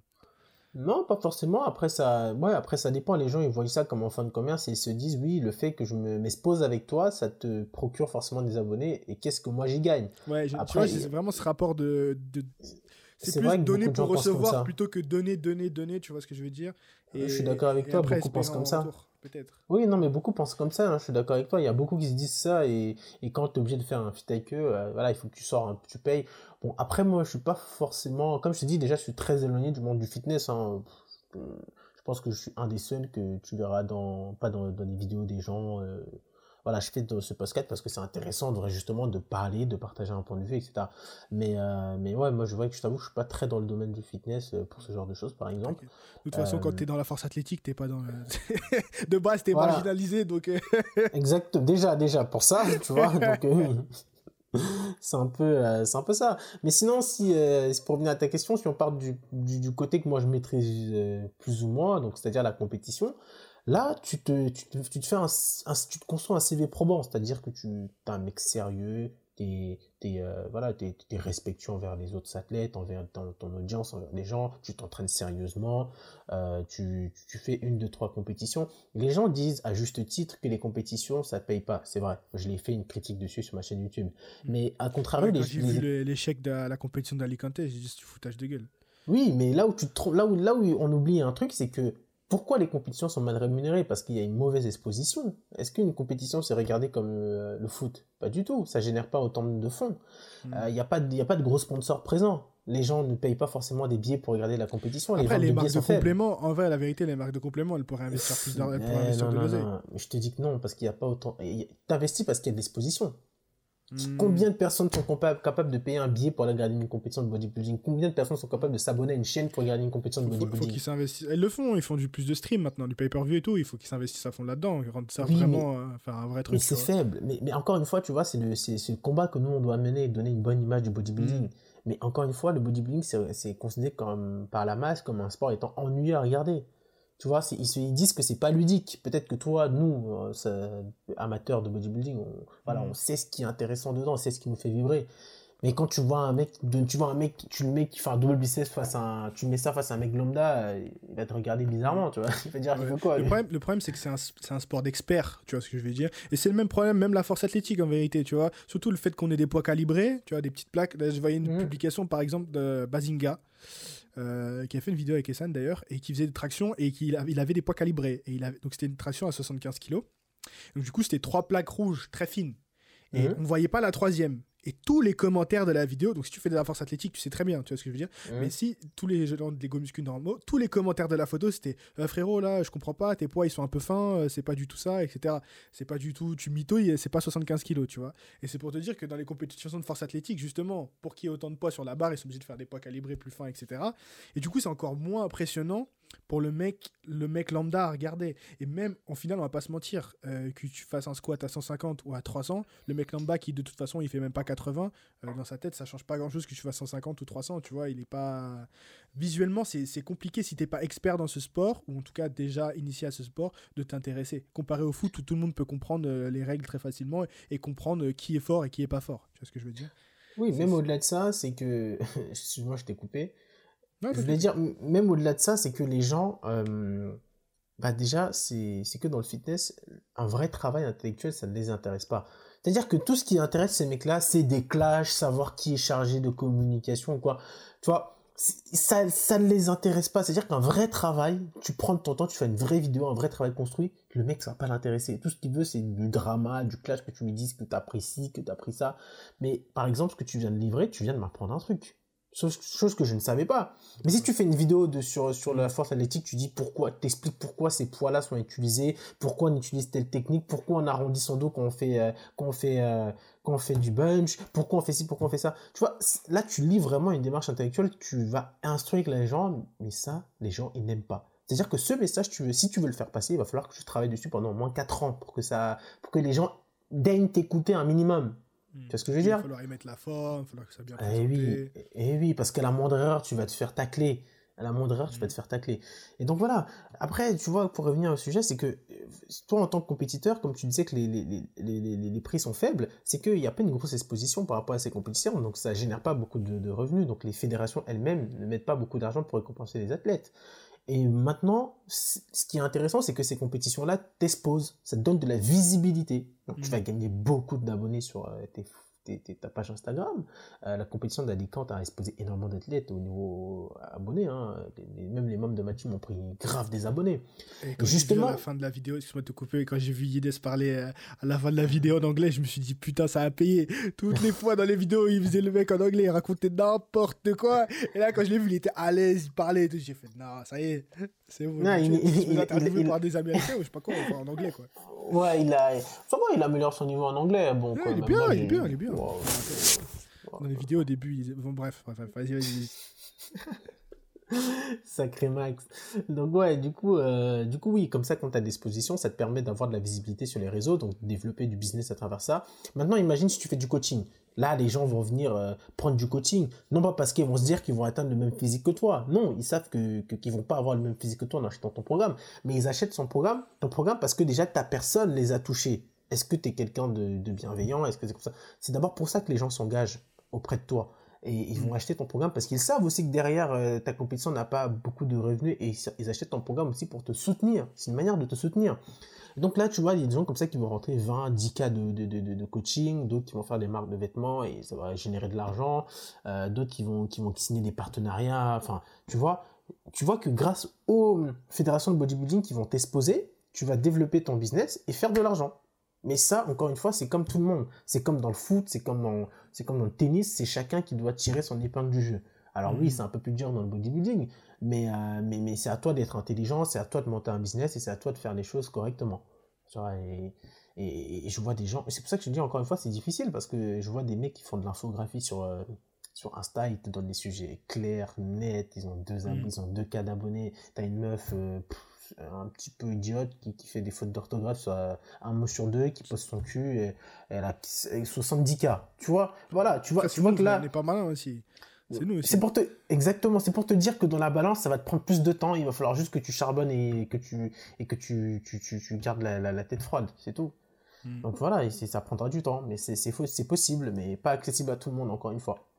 Non, pas forcément. Après ça, ouais, après ça dépend. Les gens ils voient ça comme en fin de commerce et ils se disent oui, le fait que je me m'expose avec toi, ça te procure forcément des abonnés. Et qu'est-ce que moi j'y gagne? Ouais, après, c'est vraiment ce rapport de, de... c'est plus donner pour recevoir plutôt que donner, donner, donner. Tu vois ce que je veux dire? Je suis d'accord avec toi. beaucoup pensent comme ça. Oui, non, mais beaucoup pensent comme ça. Hein, je suis d'accord avec toi. Il y a beaucoup qui se disent ça et, et quand tu es obligé de faire un fit avec eux, euh, voilà, il faut que tu sors, tu payes. Bon, après, moi, je suis pas forcément, comme je te dis, déjà, je suis très éloigné du monde du fitness. Hein. Je pense que je suis un des seuls que tu verras dans, pas dans, dans les vidéos des gens. Euh, voilà, je fais de ce podcast parce que c'est intéressant de, justement de parler, de partager un point de vue, etc. Mais, euh, mais ouais, moi je vois que je t'avoue, je suis pas très dans le domaine du fitness euh, pour ce genre de choses, par exemple. De toute façon, quand tu es dans la force athlétique, t'es pas dans de base, t'es voilà. marginalisé, donc. exact, déjà, déjà, pour ça, tu vois. donc, c'est un peu euh, c'est un peu ça mais sinon si euh, pour revenir à ta question si on part du, du, côté que moi je maîtrise euh, plus ou moins donc c'est à dire la compétition là tu te tu te, tu te fais un, tu te construis un CV probant c'est à dire que tu es un mec sérieux t'es es, euh, voilà es respectueux envers les autres athlètes envers ton, audience envers les gens tu t'entraînes sérieusement euh, tu, tu fais une deux trois compétitions. Les gens disent à juste titre que les compétitions ça paye pas. C'est vrai je l'ai fait une critique dessus sur ma chaîne YouTube. Mm. mais à contrario les j'ai vu l'échec de la compétition d'Alicante j'ai dit c'est foutage de gueule. Oui mais là où tu là où là où on oublie un truc c'est que pourquoi les compétitions sont mal rémunérées? Parce qu'il y a une mauvaise exposition. Est-ce qu'une compétition c'est regardé comme euh, le foot? Pas du tout. Ça génère pas autant de fonds. Il hmm. n'y euh, a, pas de, a pas de gros sponsors présents. Les gens ne payent pas forcément des billets pour regarder la compétition. Après, les, marques de, complément, en vrai, la vérité, les marques de complément, elles pourraient investir plus d'argent pour investir de l'oseille. Je te dis que non, parce qu'il n'y a pas autant. investis parce qu'il y a de l'exposition. Hmm. Combien de personnes sont capables de payer un billet pour aller regarder une compétition de bodybuilding? Combien de personnes sont capables de s'abonner à une chaîne pour regarder une compétition de bodybuilding faut, faut qu'ils s'investissent. Ils le font, ils font du plus de stream maintenant, du pay-per-view et tout. Il faut qu'ils s'investissent à fond là-dedans, rendre ça vraiment euh, un vrai truc. Mais c'est faible. Mais, mais, encore une fois, tu vois, c'est le, le, combat que nous on doit mener, donner une bonne image du bodybuilding. Hmm. Mais encore une fois, le bodybuilding, c'est considéré comme, par la masse comme un sport étant ennuyeux à regarder. Tu vois, ils, se, disent que c'est pas ludique. Peut-être que toi, nous, euh, amateurs de bodybuilding, on, voilà, mm. on sait ce qui est intéressant dedans, on sait ce qui nous fait vibrer. Mais quand tu vois un mec, tu vois un mec, tu le mets qui fait un double biceps face à un, tu mets ça face à un mec lambda, il va te regarder bizarrement, tu vois. Il va dire, il veut quoi Le problème, le problème c'est que c'est un, un, sport d'experts, tu vois ce que je veux dire. Et c'est le même problème, même la force athlétique en vérité, tu vois. Surtout le fait qu'on ait des poids calibrés, tu vois, des petites plaques. Là, je voyais une mm. publication par exemple de Bazinga euh, qui a fait une vidéo avec Essan d'ailleurs, et qui faisait des tractions et qui il avait des poids calibrés. Et il avait, donc c'était une traction à 75 kg. Donc du coup, c'était trois plaques rouges très fines. Et on ne voyait pas la troisième et tous les commentaires de la vidéo, donc si tu fais de la force athlétique, tu sais très bien, tu vois ce que je veux dire. Mais si tous les gens de Lego Muscu normaux, tous les commentaires de la photo, c'était euh, frérot, là, je comprends pas, tes poids ils sont un peu fins, euh, c'est pas du tout ça, etc. C'est pas du tout, tu mitouilles, c'est pas 75 kilos, tu vois. Et c'est pour te dire que dans les compétitions de force athlétique, justement, pour qu'il y ait autant de poids sur la barre, ils sont obligés de faire des poids calibrés plus fins, etc. Et du coup, c'est encore moins impressionnant pour le mec, le mec lambda à regarder. Et même, en final, on va pas se mentir, euh, que tu fasses un squat à 150 ou à 300, le mec lambda qui, de toute façon, il fait même pas 80, euh, dans sa tête, ça change pas grand chose que tu fasses 150 ou 300, tu vois. Il est pas. Visuellement, c'est compliqué si t'es pas expert dans ce sport, ou en tout cas déjà initié à ce sport, de t'intéresser. Comparé au foot où tout le monde peut comprendre euh, les règles très facilement et, comprendre qui est fort et qui est pas fort. Tu vois ce que je veux dire? Oui, même au-delà de ça, c'est que. Excuse-moi, je t'ai coupé je voulais dire, même au-delà de ça, c'est que les gens, euh, bah déjà, c'est que dans le fitness, un vrai travail intellectuel, ça ne les intéresse pas. C'est-à-dire que tout ce qui intéresse ces mecs-là, c'est des clashs, savoir qui est chargé de communication, quoi. Tu vois, ça, ça ne les intéresse pas. C'est-à-dire qu'un vrai travail, tu prends ton temps, tu fais une vraie vidéo, un vrai travail construit, le mec, ça va pas l'intéresser. Tout ce qu'il veut, c'est du drama, du clash, que tu lui dises que tu as pris ci, que tu as pris ça. Mais par exemple, ce que tu viens de livrer, tu viens de m'apprendre un truc chose que je ne savais pas. Mais si tu fais une vidéo sur, sur la force athlétique, tu dis pourquoi, t'expliques pourquoi ces poids-là sont utilisés, pourquoi on utilise telle technique, pourquoi on arrondit son dos quand on fait, euh, quand on fait, euh, quand on fait du bunch, pourquoi on fait ci, pourquoi on fait ça. Tu vois, là, tu lis vraiment une démarche intellectuelle, tu vas instruire les gens, mais ça, les gens, ils n'aiment pas. C'est-à-dire que ce message, tu veux, si tu veux le faire passer, il va falloir que tu travailles dessus pendant au moins 4 ans pour que ça, pour que les gens daignent t'écouter un minimum. Tu vois ce que je veux dire Il va falloir y mettre la forme, il va falloir que ça bien eh oui, eh oui, parce qu'à la moindre erreur, tu vas te faire tacler. À la moindre erreur, tu vas te faire tacler. Et donc voilà. Après, tu vois, pour revenir au sujet, c'est que toi, en tant que compétiteur, comme tu disais que les, les, les, les prix sont faibles, c'est qu'il n'y a pas une grosse exposition par rapport à ces compétitions. Donc ça génère pas beaucoup de, de revenus. Donc les fédérations elles-mêmes ne mettent pas beaucoup d'argent pour récompenser les athlètes. Et maintenant, ce qui est intéressant, c'est que ces compétitions-là t'exposent, ça te donne de la visibilité. Donc, tu vas mmh. gagner beaucoup d'abonnés sur euh, tes ta page Instagram. Euh, la compétition d'Alicante a exposé énormément d'athlètes au niveau abonné. Hein. même les membres de ma team ont pris grave des abonnés. Et justement, à la fin de la vidéo, excuse-moi de te couper, quand j'ai vu Yides parler euh, à la fin de la vidéo en anglais, je me suis dit putain, ça a payé. Toutes les fois dans les vidéos, il faisait le mec en anglais, il racontait n'importe quoi. Et là, quand je l'ai vu, il était à l'aise, il parlait et tout. J'ai fait non, ça y est, c'est bon. Non, il, il, il, par des Américains ou je sais pas quoi, enfin, en anglais quoi. Ouais, il a. Enfin, il améliore son niveau en anglais. Bon, quoi, il, est bien, il est bien, il est bien, Dans les vidéos au début, il... bon, bref, vas-y, vas-y. Sacré Max. Donc ouais, du coup, euh, du coup oui, comme ça quand tu as disposition, ça te permet d'avoir de la visibilité sur les réseaux, donc développer du business à travers ça. Maintenant, imagine si tu fais du coaching. Là, les gens vont venir euh, prendre du coaching, non pas parce qu'ils vont se dire qu'ils vont atteindre le même physique que toi. Non, ils savent que qu'ils vont pas avoir le même physique que toi en achetant ton programme, mais ils achètent son programme, ton programme parce que déjà ta personne les a touchés. Est-ce que tu es quelqu'un de, de bienveillant? Est-ce que c'est comme ça? C'est d'abord pour ça que les gens s'engagent auprès de toi et ils vont mm. acheter ton programme parce qu'ils savent aussi que derrière euh, ta compétition n'a pas beaucoup de revenus et ils, achètent ton programme aussi pour te soutenir. C'est une manière de te soutenir. donc là, tu vois, il y a des gens comme ça qui vont rentrer 20, 10 cas de, de, de, de coaching, d'autres qui vont faire des marques de vêtements et ça va générer de l'argent, euh, d'autres qui vont, qui vont signer des partenariats. Enfin, tu vois, tu vois que grâce aux fédérations de bodybuilding qui vont t'exposer, tu vas développer ton business et faire de l'argent. Mais ça, encore une fois, c'est comme tout le monde. C'est comme dans le foot, c'est comme dans, c'est comme dans le tennis, c'est chacun qui doit tirer son épingle du jeu. Alors oui, mm. c'est un peu plus dur dans le bodybuilding, mais, euh, mais, mais c'est à toi d'être intelligent, c'est à toi de monter un business et c'est à toi de faire les choses correctement. Et, et, et je vois des gens, c'est pour ça que je dis encore une fois, c'est difficile parce que je vois des mecs qui font de l'infographie sur, euh, sur Insta, ils te donnent des sujets clairs, nets, ils ont deux, mm. ils ont deux cas d'abonnés, t'as une meuf, euh, un petit peu idiote qui, qui fait des fautes d'orthographe sur un mot sur deux, qui pose son cul et, elle a 70 cas. Tu vois, voilà, tu vois, tu vois que là. On est pas malin aussi. C'est nous aussi. C'est pour te, exactement, c'est pour te dire que dans la balance, ça va te prendre plus de temps. Il va falloir juste que tu charbonnes et que tu, et que tu, tu, tu, tu gardes la, la, tête froide. C'est tout. Hmm. Donc voilà, ça prendra du temps. Mais c'est, c'est possible, mais pas accessible à tout le monde, encore une fois.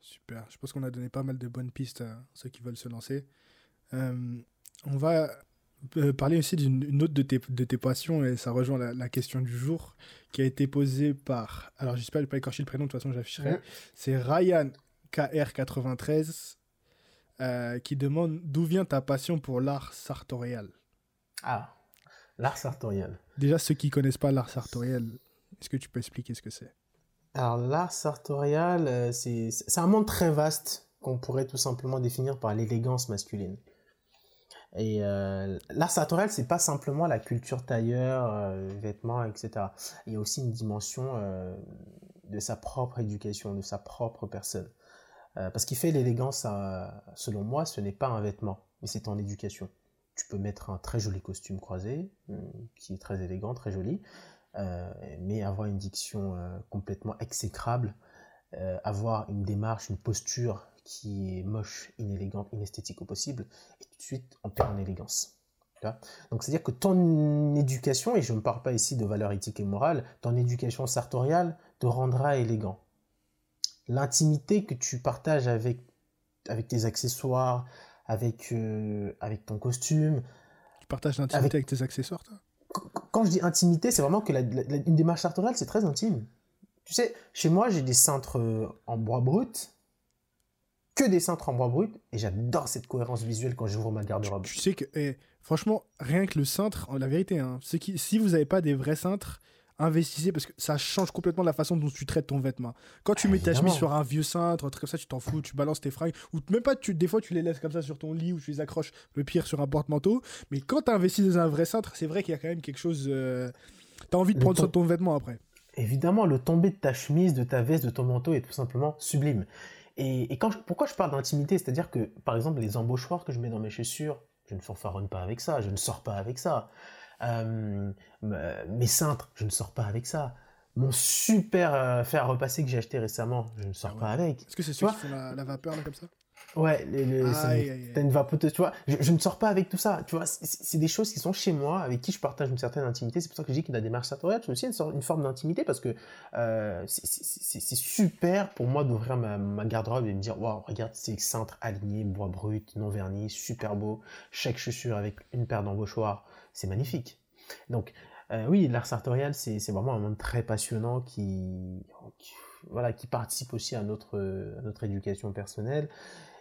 Super. Je pense qu'on a donné pas mal de bonnes pistes à ceux qui veulent se lancer. Euh, on va euh, parler aussi d'une autre de tes, de tes passions, et ça rejoint la, question du jour, qui a été posée par, alors j'espère ne pas écorcher le prénom, de toute façon j'afficherai, c'est Ryan KR93 euh, qui demande d'où vient ta passion pour l'art sartorial Ah, l'art sartorial. Déjà, ceux qui connaissent pas l'art sartorial, est-ce que tu peux expliquer ce que c'est? Alors, l'art sartorial, c'est un monde très vaste qu'on pourrait tout simplement définir par l'élégance masculine. Et euh, l'art sartorial, c'est pas simplement la culture tailleur, euh, vêtements, etc. Il y a aussi une dimension euh, de sa propre éducation, de sa propre personne. Euh, parce qu'il fait l'élégance, selon moi, ce n'est pas un vêtement, mais c'est en éducation. Tu peux mettre un très joli costume croisé, qui est très élégant, très joli, mais avoir une diction complètement exécrable, avoir une démarche, une posture qui est moche, inélégante, inesthétique au possible, et tout de suite on perd en élégance. Donc c'est-à-dire que ton éducation, et je ne parle pas ici de valeur éthique et morale, ton éducation sartoriale te rendra élégant. L'intimité que tu partages avec, avec tes accessoires, avec, euh, avec ton costume. Tu partages l'intimité avec... tes accessoires, toi? Quand je dis intimité, c'est vraiment que la, une démarche sartoriale, c'est très intime. Tu sais, chez moi, j'ai des cintres euh, en bois brut, que des cintres en bois brut et j'adore cette cohérence visuelle quand j'ouvre ma garde-robe. Tu, sais que, eh, franchement, rien que le cintre, la vérité, hein, qui, si vous n'avez pas des vrais cintres, investissez parce que ça change complètement la façon dont tu traites ton vêtement. Quand tu mets ta chemise sur un vieux cintre, un truc comme ça, tu t'en fous, tu balances tes fringues, ou même pas, tu, des fois tu les laisses comme ça sur ton lit ou tu les accroches, le pire, sur un porte-manteau. Mais quand tu investis dans un vrai cintre, c'est vrai qu'il y a quand même quelque chose. Euh, tu as envie de prendre soin de ton vêtement après. Évidemment, le tombé de ta chemise, de ta veste, de ton manteau est tout simplement sublime. Et, quand pourquoi je parle d'intimité? C'est-à-dire que, par exemple, les embauchoirs que je mets dans mes chaussures, je ne fanfaronne pas avec ça, je ne sors pas avec ça. Euh, mes cintres, je ne sors pas avec ça. Mon super euh, fer à repasser que j'ai acheté récemment, je ne sors ah pas avec. Est-ce que c'est sûr qui font la, vapeur là comme ça? Ouais, t'as une vapoteuse, tu vois. Je, ne sors pas avec tout ça, tu vois. C'est des choses qui sont chez moi, avec qui je partage une certaine intimité. C'est pour ça que je dis qu'il y a des démarche sartoriale, c'est aussi une, une, forme d'intimité parce que euh, c'est super pour moi d'ouvrir ma, garde-robe et me dire, waouh, regarde ces cintres alignés, bois brut, non vernis, super beau, chaque chaussure avec une paire d'embauchoirs, c'est magnifique. Donc, euh, oui, l'art sartorial, c'est vraiment un monde très passionnant qui, voilà, qui participe aussi à notre, à notre éducation personnelle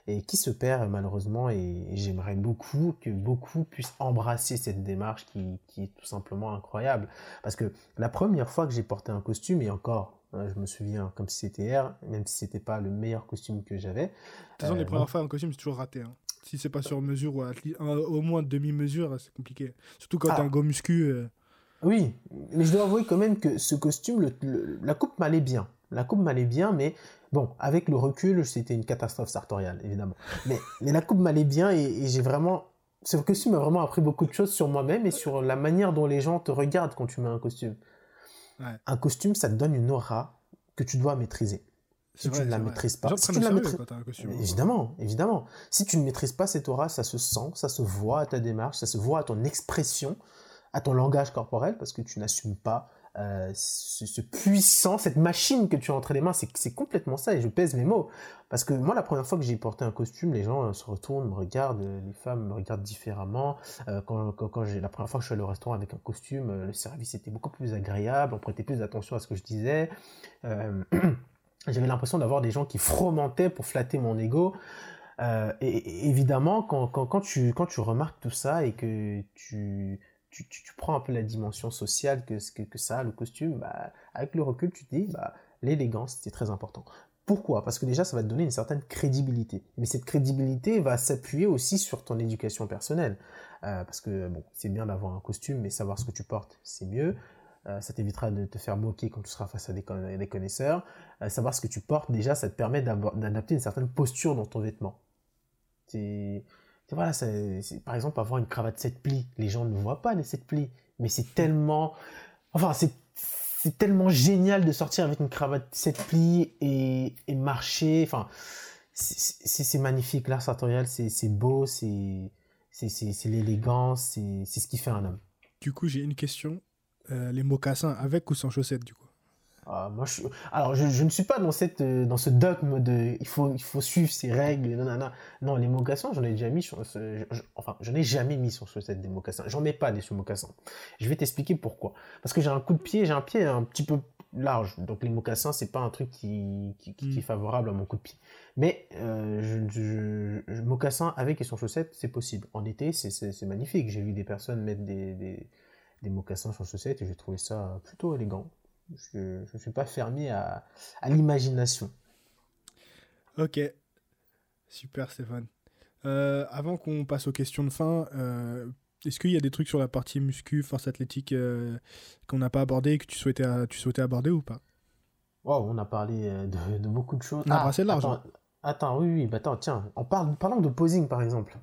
et qui se perd malheureusement et, j'aimerais beaucoup que beaucoup puissent embrasser cette démarche qui, qui, est tout simplement incroyable parce que la première fois que j'ai porté un costume et encore hein, je me souviens comme si c'était hier même si c'était pas le meilleur costume que j'avais de toute façon les euh, premières fois un costume c'est toujours raté hein. si c'est pas sur mesure ou au moins demi mesure c'est compliqué surtout quand ah. t'as un go muscu euh. oui mais je dois avouer quand même que ce costume la coupe m'allait bien la coupe m'allait bien, mais bon, avec le recul, c'était une catastrophe sartoriale, évidemment. Mais, mais la coupe m'allait bien et, j'ai vraiment. Ce costume m'a vraiment appris beaucoup de choses sur moi-même et sur la manière dont les gens te regardent quand tu mets un costume. Un costume, ça te donne une aura que tu dois maîtriser. Si tu ne la maîtrises pas. Si tu la maîtrises... Hein. Évidemment, évidemment. Si tu ne maîtrises pas cette aura, ça se sent, ça se voit à ta démarche, ça se voit à ton expression, à ton langage corporel, parce que tu n'assumes pas euh, ce, puissant, cette machine que tu as entre les mains, c'est complètement ça, et je pèse mes mots. Parce que moi, la première fois que j'ai porté un costume, les gens euh, se retournent, me regardent, euh, les femmes me regardent différemment. quand, quand, j'ai la première fois que je suis allé au restaurant avec un costume, le service était beaucoup plus agréable, on prêtait plus attention à ce que je disais. J'avais l'impression d'avoir des gens qui fromentaient pour flatter mon ego. et, évidemment, quand, quand, quand, tu, quand tu remarques tout ça et que tu, tu, prends un peu la dimension sociale que, que, ça le costume, bah, avec le recul, tu te dis, bah, l'élégance, c'est très important. Pourquoi? Parce que déjà, ça va te donner une certaine crédibilité. Mais cette crédibilité va s'appuyer aussi sur ton éducation personnelle. Euh, parce que, bon, c'est bien d'avoir un costume, mais savoir ce que tu portes, c'est mieux. Euh, ça t'évitera de te faire moquer quand tu seras face à des, connaisseurs. Euh, savoir ce que tu portes, déjà, ça te permet d'adapter une certaine posture dans ton vêtement. Voilà, par exemple, avoir une cravate 7 plis. Les gens ne voient pas les 7 plis, mais c'est tellement, enfin, c'est, tellement génial de sortir avec une cravate 7 plis et, et marcher. Enfin, c'est, magnifique. L'art sartorial, c'est, beau, c'est, l'élégance, c'est, c'est ce qui fait un homme. Du coup, j'ai une question. Euh, les mocassins avec ou sans chaussettes, du coup? Ah, moi, je, alors, je, je, ne suis pas dans, cette, euh, dans ce dogme de il faut, il faut suivre ces règles. Non, non, non. non les mocassins, j'en ai déjà mis sur. enfin, je n'ai jamais mis sur chaussette des mocassins. J'en mets pas des sous mocassins. Je vais t'expliquer pourquoi. Parce que j'ai un coup de pied, j'ai un pied un petit peu large. Donc les mocassins, c'est pas un truc qui, qui, qui, est mm. favorable à mon coup de pied. Mais euh, je, je, mocassin avec et sans chaussettes, c'est possible. En été, c'est magnifique. J'ai vu des personnes mettre des, des, des mocassins sans chaussettes et j'ai trouvé ça plutôt élégant. Je ne suis pas fermé à, à l'imagination. Ok. Super Stéphane. Euh, avant qu'on passe aux questions de fin, euh, est-ce qu'il y a des trucs sur la partie muscu, force athlétique euh, qu'on n'a pas abordé et que tu souhaitais, tu souhaitais aborder ou pas? Wow, on a parlé de, beaucoup de choses. On a ah, large. Attends, attends, oui, oui, bah attends, tiens, on parle, parlons de posing par exemple.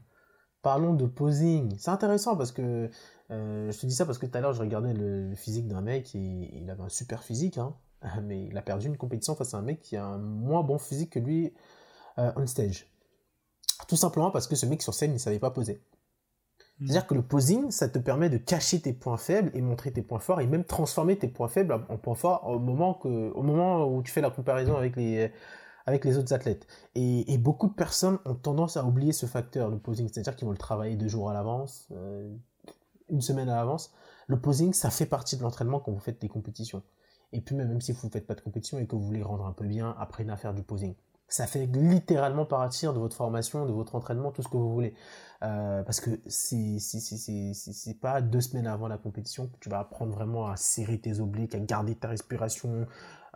Parlons de posing. C'est intéressant parce que je te dis ça parce que tout à l'heure je regardais le, physique d'un mec et il avait un super physique, hein, mais il a perdu une compétition face à un mec qui a un moins bon physique que lui on stage. Tout simplement parce que ce mec sur scène ne savait pas poser. Hmm. C'est-à-dire que le posing, ça te permet de cacher tes points faibles et montrer tes points forts et même transformer tes points faibles en points forts au moment, que, au moment où tu fais la comparaison avec les, avec les autres athlètes. Et, beaucoup de personnes ont tendance à oublier ce facteur, le posing. C'est-à-dire qu'ils vont le travailler deux jours à l'avance, euh, une semaine à l'avance. Le posing, ça fait partie de l'entraînement quand vous faites des compétitions. Et puis même, si vous ne faites pas de compétition et que vous voulez rendre un peu bien, apprenez à faire du posing ça fait littéralement partir de votre formation, de votre entraînement, tout ce que vous voulez. Euh, parce que c'est pas deux semaines avant la compétition que tu vas apprendre vraiment à serrer tes obliques, à garder ta respiration,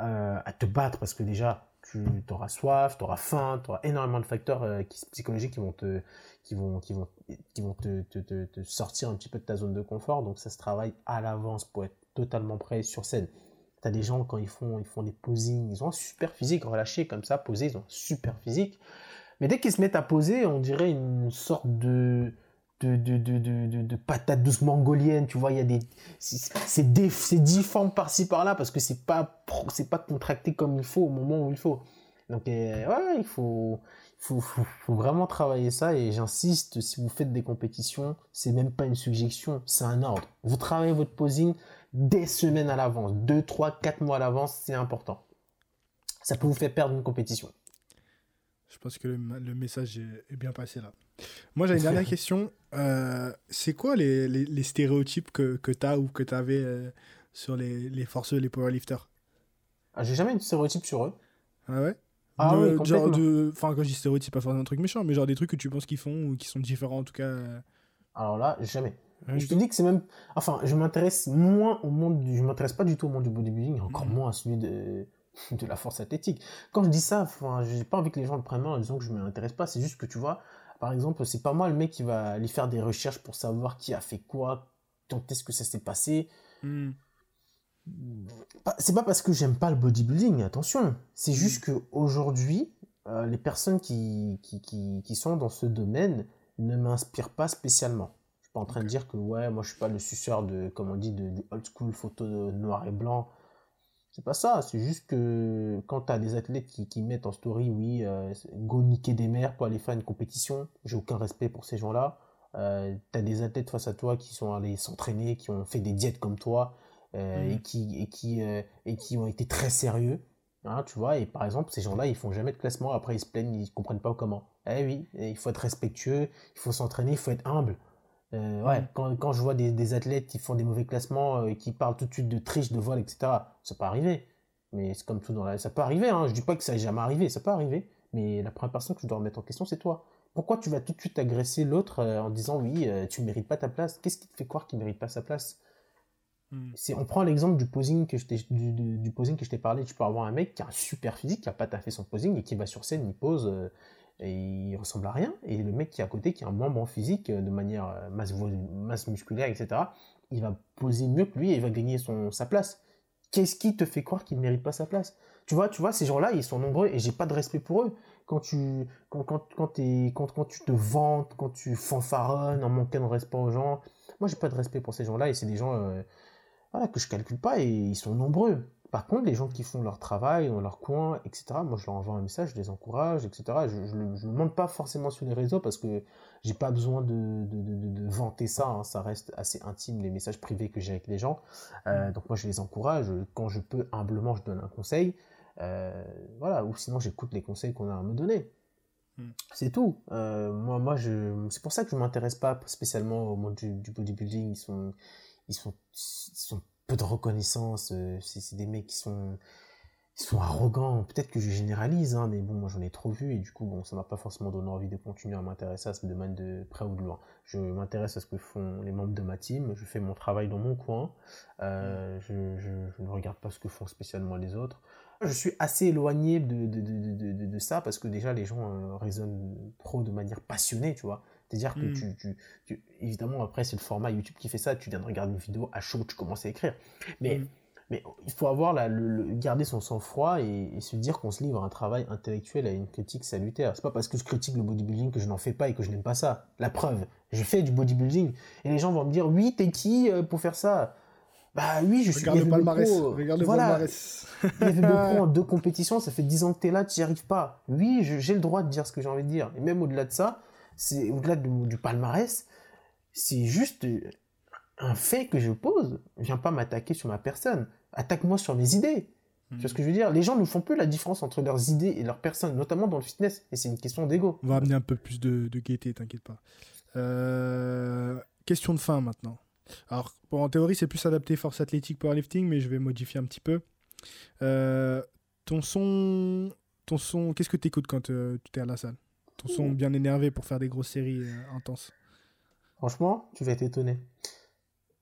euh, à te battre parce que déjà tu auras soif, tu auras faim, tu auras énormément de facteurs euh, psychologiques qui vont te qui vont qui vont qui vont te, te, te, sortir un petit peu de ta zone de confort. Donc ça se travaille à l'avance pour être totalement prêt sur scène. T'as des gens, quand ils font, ils font des posings, ils ont un super physique, relâché comme ça, posé, ils ont un super physique. Mais dès qu'ils se mettent à poser, on dirait une sorte de, de, de, de, de, patate douce mongolienne, tu vois, il y a des, c'est difforme par-ci par-là parce que c'est pas, c'est pas contracté comme il faut au moment où il faut. Donc, euh, ouais, il faut, faut, faut, faut, vraiment travailler ça et j'insiste, si vous faites des compétitions, c'est même pas une suggestion, c'est un ordre. Vous travaillez votre posing, des semaines à l'avance, 2, 3, 4 mois à l'avance, c'est important. Ça peut vous faire perdre une compétition. Je pense que le, message est, bien passé là. Moi, j'ai une dernière question. Euh, c'est quoi les, les, stéréotypes que, que tu as ou que tu avais euh, sur les, les forceux, les powerlifters? Ah, J'ai jamais eu de stéréotype sur eux. Ah ouais? Ah oui, genre de enfin quand je dis stéréotype pas forcément un truc méchant mais genre des trucs que tu penses qu'ils font ou qui sont différents en tout cas euh. alors là jamais je te dis que c'est même. Enfin, je m'intéresse moins au monde du. Je m'intéresse pas du tout au monde du bodybuilding, encore mm. moins à celui de, de la force athlétique. Quand je dis ça, enfin, j'ai pas envie que les gens le prennent mal en disant que je m'intéresse pas. C'est juste que tu vois, par exemple, c'est pas moi le mec qui va aller faire des recherches pour savoir qui a fait quoi, quand est-ce que ça s'est passé. Mm. C'est pas parce que j'aime pas le bodybuilding, attention. C'est juste que aujourd'hui, euh, les personnes qui, qui, qui, qui sont dans ce domaine ne m'inspirent pas spécialement pas en train de dire que ouais, moi je suis pas le suceur de, comme on dit, de, du old school photo noir et blanc. C'est pas ça, c'est juste que quand tu as des athlètes qui, qui, mettent en story, oui, euh, go niquer des mers pour aller faire une compétition, j'ai aucun respect pour ces gens-là. Euh, tu as des athlètes face à toi qui sont allés s'entraîner, qui ont fait des diètes comme toi euh, et, qui, et, qui, et qui ont été très sérieux. Hein, tu vois, et par exemple, ces gens-là, ils font jamais de classement, après ils se plaignent, ils comprennent pas comment. Eh oui, il faut être respectueux, il faut s'entraîner, il faut être humble. Euh, ouais, mm. quand, quand, je vois des, des, athlètes qui font des mauvais classements euh, et qui parlent tout de suite de triche, de vol, etc., ça peut arriver. Mais c'est comme tout dans la... Ça peut arriver, hein. je dis pas que ça n'est jamais arrivé, ça peut arriver. Mais la première personne que je dois remettre en question, c'est toi. Pourquoi tu vas tout de suite agresser l'autre euh, en disant oui, tu ne mérites pas ta place? Qu'est-ce qui te fait croire qu'il ne mérite pas sa place? Mm. C'est, on prend l'exemple du posing que je t'ai, du, du, posing que je t'ai parlé. Tu peux avoir un mec qui a un super physique, qui n'a pas taffé son posing et qui va sur scène, il pose il ressemble à rien. Et le mec qui est à côté, qui a un moins bon physique, euh, de manière euh, masse, masse musculaire, etc., il va poser mieux que lui et il va gagner son, sa place. Qu'est-ce qui te fait croire qu'il ne mérite pas sa place? Tu vois, tu vois, ces gens-là, ils sont nombreux et j'ai pas de respect pour eux. Quand tu, quand, quand, quand, quand, quand tu te vantes, quand tu fanfaronnes en manquant de respect aux gens, moi j'ai pas de respect pour ces gens-là et c'est des gens euh, voilà, que je calcule pas et ils sont nombreux. Par contre, les gens qui font leur travail dans leur coin, etc., moi je leur envoie un message, je les encourage, etc. Je ne le montre pas forcément sur les réseaux parce que j'ai pas besoin de, de, de, vanter ça, hein. ça reste assez intime les messages privés que j'ai avec les gens. Euh, mm. donc moi je les encourage, quand je peux humblement je donne un conseil, euh, voilà, ou sinon j'écoute les conseils qu'on a à me donner. Mm. C'est tout. Euh, moi, moi, je, c'est pour ça que je m'intéresse pas spécialement au monde du, du bodybuilding. Ils sont, ils sont, ils sont peu de reconnaissance. c'est des mecs qui sont arrogants. Peut-être que je généralise, hein, mais bon, moi j'en ai trop vu et du coup, bon, ça m'a pas forcément donné envie de continuer à m'intéresser à ce domaine de près ou de loin. Je m'intéresse à ce que font les membres de ma team, je fais mon travail dans mon coin, euh, je, je, ne regarde pas ce que font spécialement les autres. Je suis assez éloigné de, de, de, de, ça parce que déjà les gens euh, raisonnent trop de manière passionnée, tu vois. C'est-à-dire que hmm. tu, tu, tu, évidemment, après, c'est le format YouTube qui fait ça. Tu viens de regarder une vidéo à chaud, tu commences à écrire. Mais hmm. Mais il faut avoir la, le, garder son sang-froid et, se dire qu'on se livre à un travail intellectuel, à une critique salutaire. C'est pas parce que je critique le bodybuilding que je n'en fais pas et que je n'aime pas ça. La preuve, je fais du bodybuilding et les gens vont me dire oui, t'es qui euh, pour faire ça? Bah oui, je suis. Regarde le palmarès. Regarde le voilà. palmarès. il y avait pro en deux compétitions, ça fait dix ans que t'es là, tu n'y arrives pas. Oui, j'ai le droit de dire ce que j'ai envie de dire. Et même au-delà de ça, c'est au-delà du palmarès, c'est juste un fait que je pose. Viens pas m'attaquer sur ma personne. Attaque-moi sur mes idées. Tu vois ce que je veux dire? Les gens ne font plus la différence entre leurs idées et leurs personnes, notamment dans le fitness. Et c'est une question d'ego. On va amener un peu plus de, gaieté, t'inquiète pas. Euh, question de fin maintenant. Alors, en théorie, c'est plus adapté force athlétique, powerlifting, mais je vais modifier un petit peu. Euh, ton son, ton son, qu'est-ce que tu écoutes quand euh, tu es à la salle? Ton son bien énervé pour faire des grosses séries intenses. Franchement, tu vas être étonné.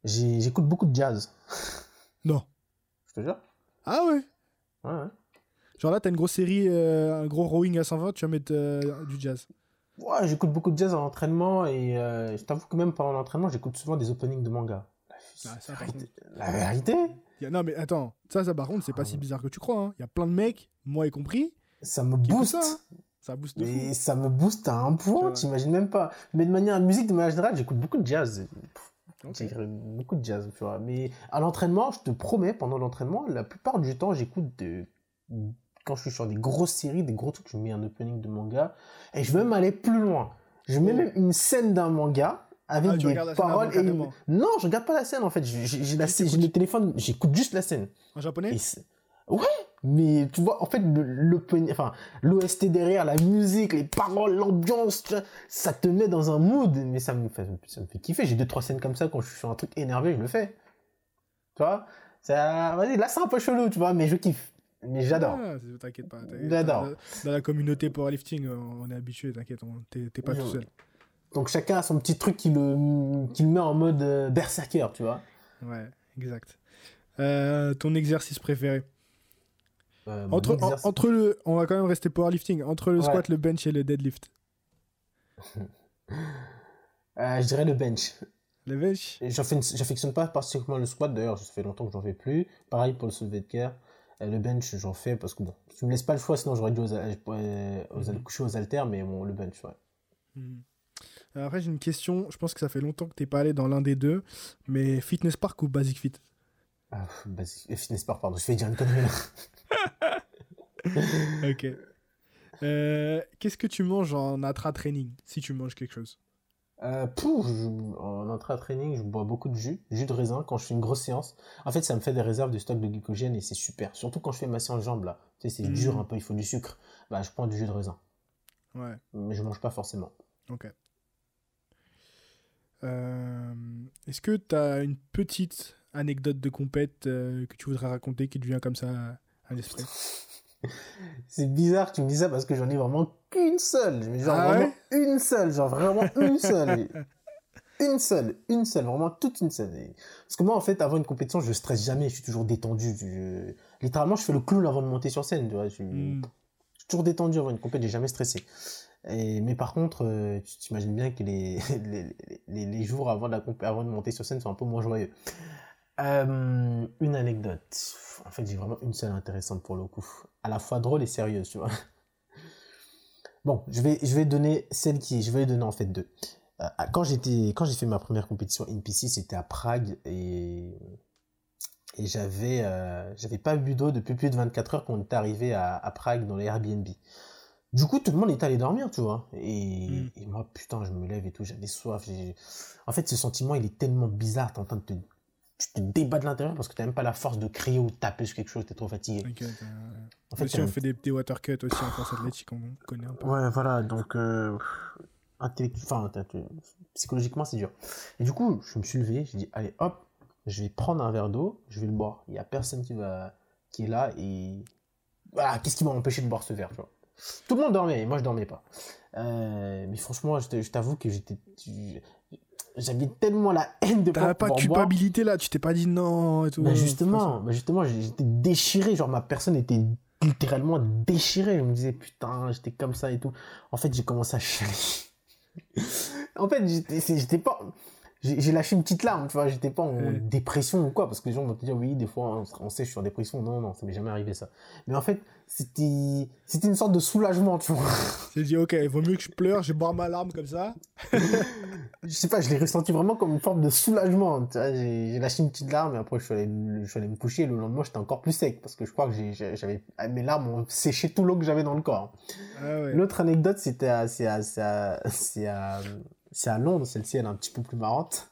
J'écoute beaucoup de jazz. Non. Je te jure. Ah ouais? Ouais, ouais. Genre là, t'as une grosse série, euh, un gros rowing à 120, tu vas mettre euh, du jazz. Ouais, j'écoute beaucoup de jazz en entraînement et euh, je t'avoue que même pendant l'entraînement, j'écoute souvent des openings de manga. Ah, la, vérité. La vérité Non, mais attends, ça, ça par contre, c'est pas si bizarre que tu crois. Hein. Il y a plein de mecs, moi y compris. Ça me booste. Ça, hein. Ça booste de ça me booste à un point, t'imagines même pas. Mais de manière musique, de manière générale, j'écoute beaucoup de jazz. J'écoute beaucoup de jazz, tu vois. Mais à l'entraînement, je te promets, pendant l'entraînement, la plupart du temps, j'écoute de... Quand je suis sur des grosses séries, des gros trucs, je mets un opening de manga. Et je veux même aller plus loin. Je mets même une scène d'un manga avec ah, des paroles. Et Non, je regarde pas la scène en fait. J'ai le téléphone, j'écoute juste la scène. En japonais? Ouais, mais tu vois, en fait, le, enfin, l'OST derrière, la musique, les paroles, l'ambiance, ça te met dans un mood, mais ça me fait, ça me fait kiffer. J'ai deux, trois scènes comme ça, quand je suis sur un truc énervé, je le fais. Tu vois? Ça, vas-y, là, c'est un peu chelou, tu vois, mais je kiffe. Mais j'adore. Ah, t'inquiète pas. J'adore. Dans la communauté powerlifting, on est habitué, t'inquiète, t'es pas tout seul. Donc chacun a son petit truc qui le, qui le met en mode euh, berserker, tu vois. Ouais, exact. Euh, ton exercice préféré? Euh, entre, entre le, on va quand même rester powerlifting, entre le squat, le bench et le deadlift. Euh, je dirais le bench. Le bench? J'affectionne pas particulièrement le squat, d'ailleurs, ça fait longtemps que j'en fais plus. Pareil pour le soulevé de care. Euh, le bench, j'en fais parce que bon, tu me laisses pas le choix, sinon j'aurais dû aux, aux, mhm. coucher aux haltères, mais bon, le bench, ouais. Mhm. Après, j'ai une question. Je pense que ça fait longtemps que t'es pas allé dans l'un des deux, mais Fitness Park ou Basic Fit? Ah, Basic... Fitness Park, pardon, je vais dire une connerie. ok. Euh, qu'est-ce que tu manges en intra-training, si tu manges quelque chose? Euh, pour, en intra-training, je bois beaucoup de jus, jus de raisin quand je fais une grosse séance. En fait, ça me fait des réserves de stock de glycogène et c'est super. Surtout quand je fais ma séance jambes là. Tu sais, c'est mmh. dur un peu, il faut du sucre. Bah, je prends du jus de raisin. Ouais. Mais je mange pas forcément. Ok. Euh, est-ce que tu as une petite anecdote de compète que tu voudrais raconter qui te vient comme ça à l'esprit c'est bizarre que tu me dis ça parce que j'en ai vraiment qu'une seule. Genre ah vraiment une seule, genre vraiment une seule. une seule, une seule, vraiment toute une seule. Parce que moi, en fait, avant une compétition, je stresse jamais, je suis toujours détendu. Littéralement, je fais le clown avant de monter sur scène, tu vois. Je... Hmm. suis toujours détendu avant une compétition, j'ai jamais stressé. Et, mais par contre, euh, tu t'imagines bien que les, les, les, jours avant, la, avant de monter sur scène sont un peu moins joyeux. Euh, une anecdote. En fait, j'ai vraiment une seule intéressante pour le coup à la fois drôle et sérieuse, tu vois. Bon, je vais, je vais donner celle qui, je vais donner en fait deux. Euh, quand j'étais, quand j'ai fait ma première compétition NPC, c'était à Prague et et j'avais, euh, j'avais pas bu d'eau depuis plus de 24 heures quand on était arrivé à, à, Prague dans les Airbnb. Du coup, tout le monde est allé dormir, tu vois. Et, mm. et moi, putain, je me lève et tout, j'avais soif. En fait, ce sentiment, il est tellement bizarre. T'es en train de te tu te débats de l'intérieur parce que tu n'as même pas la force de crier ou de taper sur quelque chose, tu es trop fatigué. en fait, on fait des, des water cuts aussi en force athlétique, on connaît un peu. Ouais, voilà, donc euh, enfin, psychologiquement, c'est dur. Et du coup, je me suis levé, j'ai dit, allez, hop, je vais prendre un verre d'eau, je vais le boire. Il y a personne qui va, qui est là et voilà, qu'est-ce qui m'a empêché de boire ce verre, tu vois? Tout le monde dormait, et moi je dormais pas. Euh, mais franchement, je t'avoue que j'étais, j'avais tellement la haine de pas pas de culpabilité là, tu t'es pas dit non et tout. Bah justement, bah justement, j'étais déchiré, genre ma personne était littéralement déchirée. Je me disais putain, j'étais comme ça et tout. En fait, j'ai commencé à chialer. en fait, j'étais pas j'ai lâché une petite larme, tu vois, j'étais pas en dépression ou quoi, parce que les gens vont te dire, oui, des fois, on, sait, je suis en dépression. Non, non, ça m'est jamais arrivé ça. Mais en fait, c'était, c'était une sorte de soulagement, tu vois. J'ai dit, ok, il vaut mieux que je pleure, je bois ma larme comme ça. je sais pas, je l'ai ressenti vraiment comme une forme de soulagement, tu vois, j'ai lâché une petite larme et après, je suis allé, je suis allé me coucher. Le lendemain, j'étais encore plus sec, parce que je crois que j'avais, mes larmes ont séché tout l'eau que j'avais dans le corps. Ah ouais. L'autre anecdote, c'était c'est à, c'est à, c'est à, c'est à Londres, celle-ci elle est un petit peu plus marrante.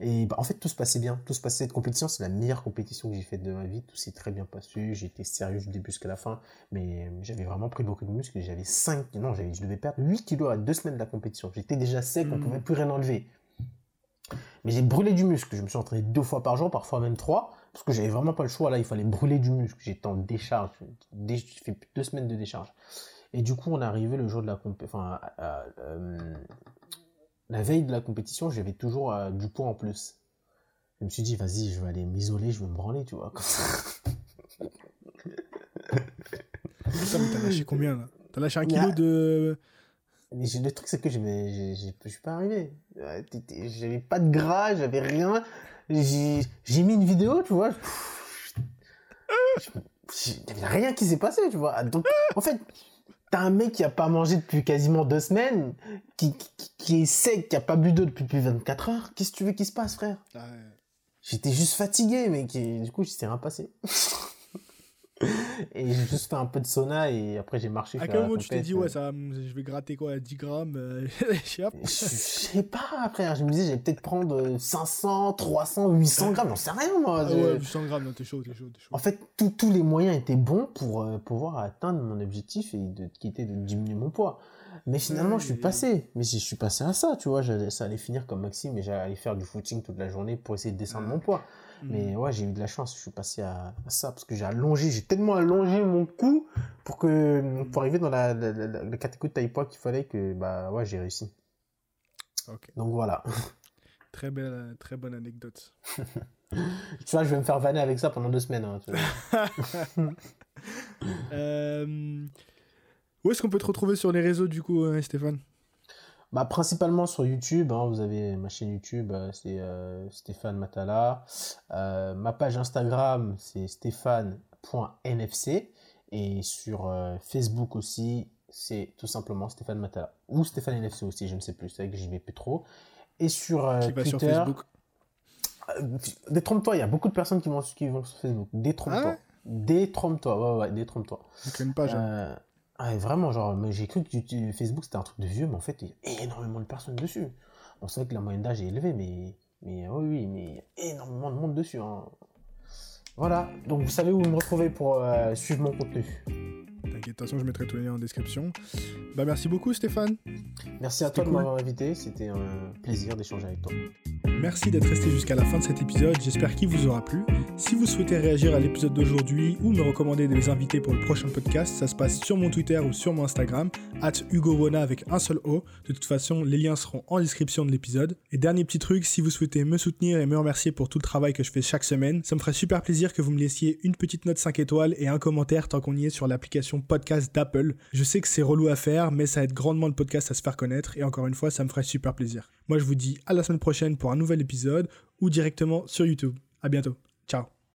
Et bah, en fait, tout se passait bien. Tout se passait. Cette compétition, c'est la meilleure compétition que j'ai faite de ma vie. Tout s'est très bien passé. J'étais sérieux du début jusqu'à la fin. Mais j'avais vraiment pris beaucoup de muscles. J'avais 5, non, je devais perdre 8 kilos à deux semaines de la compétition. J'étais déjà sec, on ne hmm. pouvait plus rien enlever. Mais j'ai brûlé du muscle. Je me suis entraîné deux fois par jour, parfois même trois. Parce que j'avais vraiment pas le choix. Là, il fallait brûler du muscle. J'étais en décharge. J'ai fait deux semaines de décharge. Et du coup, on est arrivé le jour de la compétition. Enfin, euh, la veille de la compétition, j'avais toujours euh, du poids en plus. Je me suis dit, vas-y, je vais aller m'isoler, je vais me branler, tu vois, comme ça. Putain, mais t'as lâché combien là? T'as lâché un kilo de. Mais le truc, c'est que je ne suis pas arrivé. J'avais pas de gras, j'avais rien. J'ai mis une vidéo, tu vois. Il n'y avait rien qui s'est passé, tu vois. Donc, en fait, T'as un mec qui a pas mangé depuis quasiment deux semaines, qui, qui, est sec, qui a pas bu d'eau depuis, depuis 24 heures. Qu'est-ce que tu veux qu'il se passe, frère? J'étais juste fatigué, mais du coup, j'étais rien passé. et j'ai juste fait un peu de sauna et après j'ai marché. À quel moment tu t'es dit, ouais, ça, je vais gratter quoi, 10 grammes euh, Je sais pas, frère. Je me disais, j'allais peut-être prendre 500, 300, 800 grammes, j'en sais rien, moi. Ah ouais, 800 grammes, t'es chaud, t'es chaud, chaud, En fait, tous les moyens étaient bons pour euh, pouvoir atteindre mon objectif et de, qui était de diminuer mon poids. Mais finalement, je suis passé. Mais si je suis passé à ça, tu vois, ça allait finir comme Maxime et j'allais faire du footing toute la journée pour essayer de descendre mon poids. Mais mm. ouais, j'ai eu de la chance, je suis passé à, ça parce que j'ai allongé, j'ai tellement allongé mon cou pour que pour arriver dans la, la, la, catégorie de taille poids qu'il fallait que bah ouais, j'ai réussi. Donc voilà. Très belle, très bonne anecdote. tu vois, je vais me faire vanner avec ça pendant deux semaines. Hein, euh, où est-ce qu'on peut te retrouver sur les réseaux du coup, euh, Stéphane? Bah, principalement sur YouTube, hein, vous avez ma chaîne YouTube, euh, c'est euh, Stéphane Matala. Euh, ma page Instagram, c'est stéphane.nfc. Et sur Facebook aussi, c'est tout simplement Stéphane Matala. Ou Stéphane NFC aussi, je ne sais plus, c'est vrai que j'y vais plus trop. Et sur Twitter... Sur Facebook? Détrompe-toi, il y a beaucoup de personnes qui vont, qui vont sur Facebook. Détrompe-toi. Ah détrompe-toi, ouais, ouais, détrompe-toi. Une page. Hein. Ah, vraiment, genre, j'ai cru que Facebook c'était un truc de vieux, mais en fait, il y a énormément de personnes dessus. On sait que la moyenne d'âge est élevée, mais, mais oui, oui, mais il y a énormément de monde dessus. Hein. Voilà, donc vous savez où me retrouver pour euh, suivre mon contenu. De toute façon, je mettrai tous les liens en description. Bah, merci beaucoup, Stéphane. Merci à toi de m'avoir invité, c'était un plaisir d'échanger avec toi. Merci d'être resté jusqu'à la fin de cet épisode, j'espère qu'il vous aura plu. Si vous souhaitez réagir à l'épisode d'aujourd'hui ou me recommander des invités pour le prochain podcast, ça se passe sur mon Twitter ou sur mon Instagram, at HugoWona avec un seul O. De toute façon, les liens seront en description de l'épisode. Et dernier petit truc, si vous souhaitez me soutenir et me remercier pour tout le travail que je fais chaque semaine, ça me ferait super plaisir que vous me laissiez une petite note 5 étoiles et un commentaire tant qu'on y est sur l'application podcast d'Apple. Je sais que c'est relou à faire, mais ça aide grandement le podcast à se faire connaître et encore une fois, ça me ferait super plaisir. Moi, je vous dis à la semaine prochaine pour un nouvel épisode ou directement sur YouTube. À bientôt.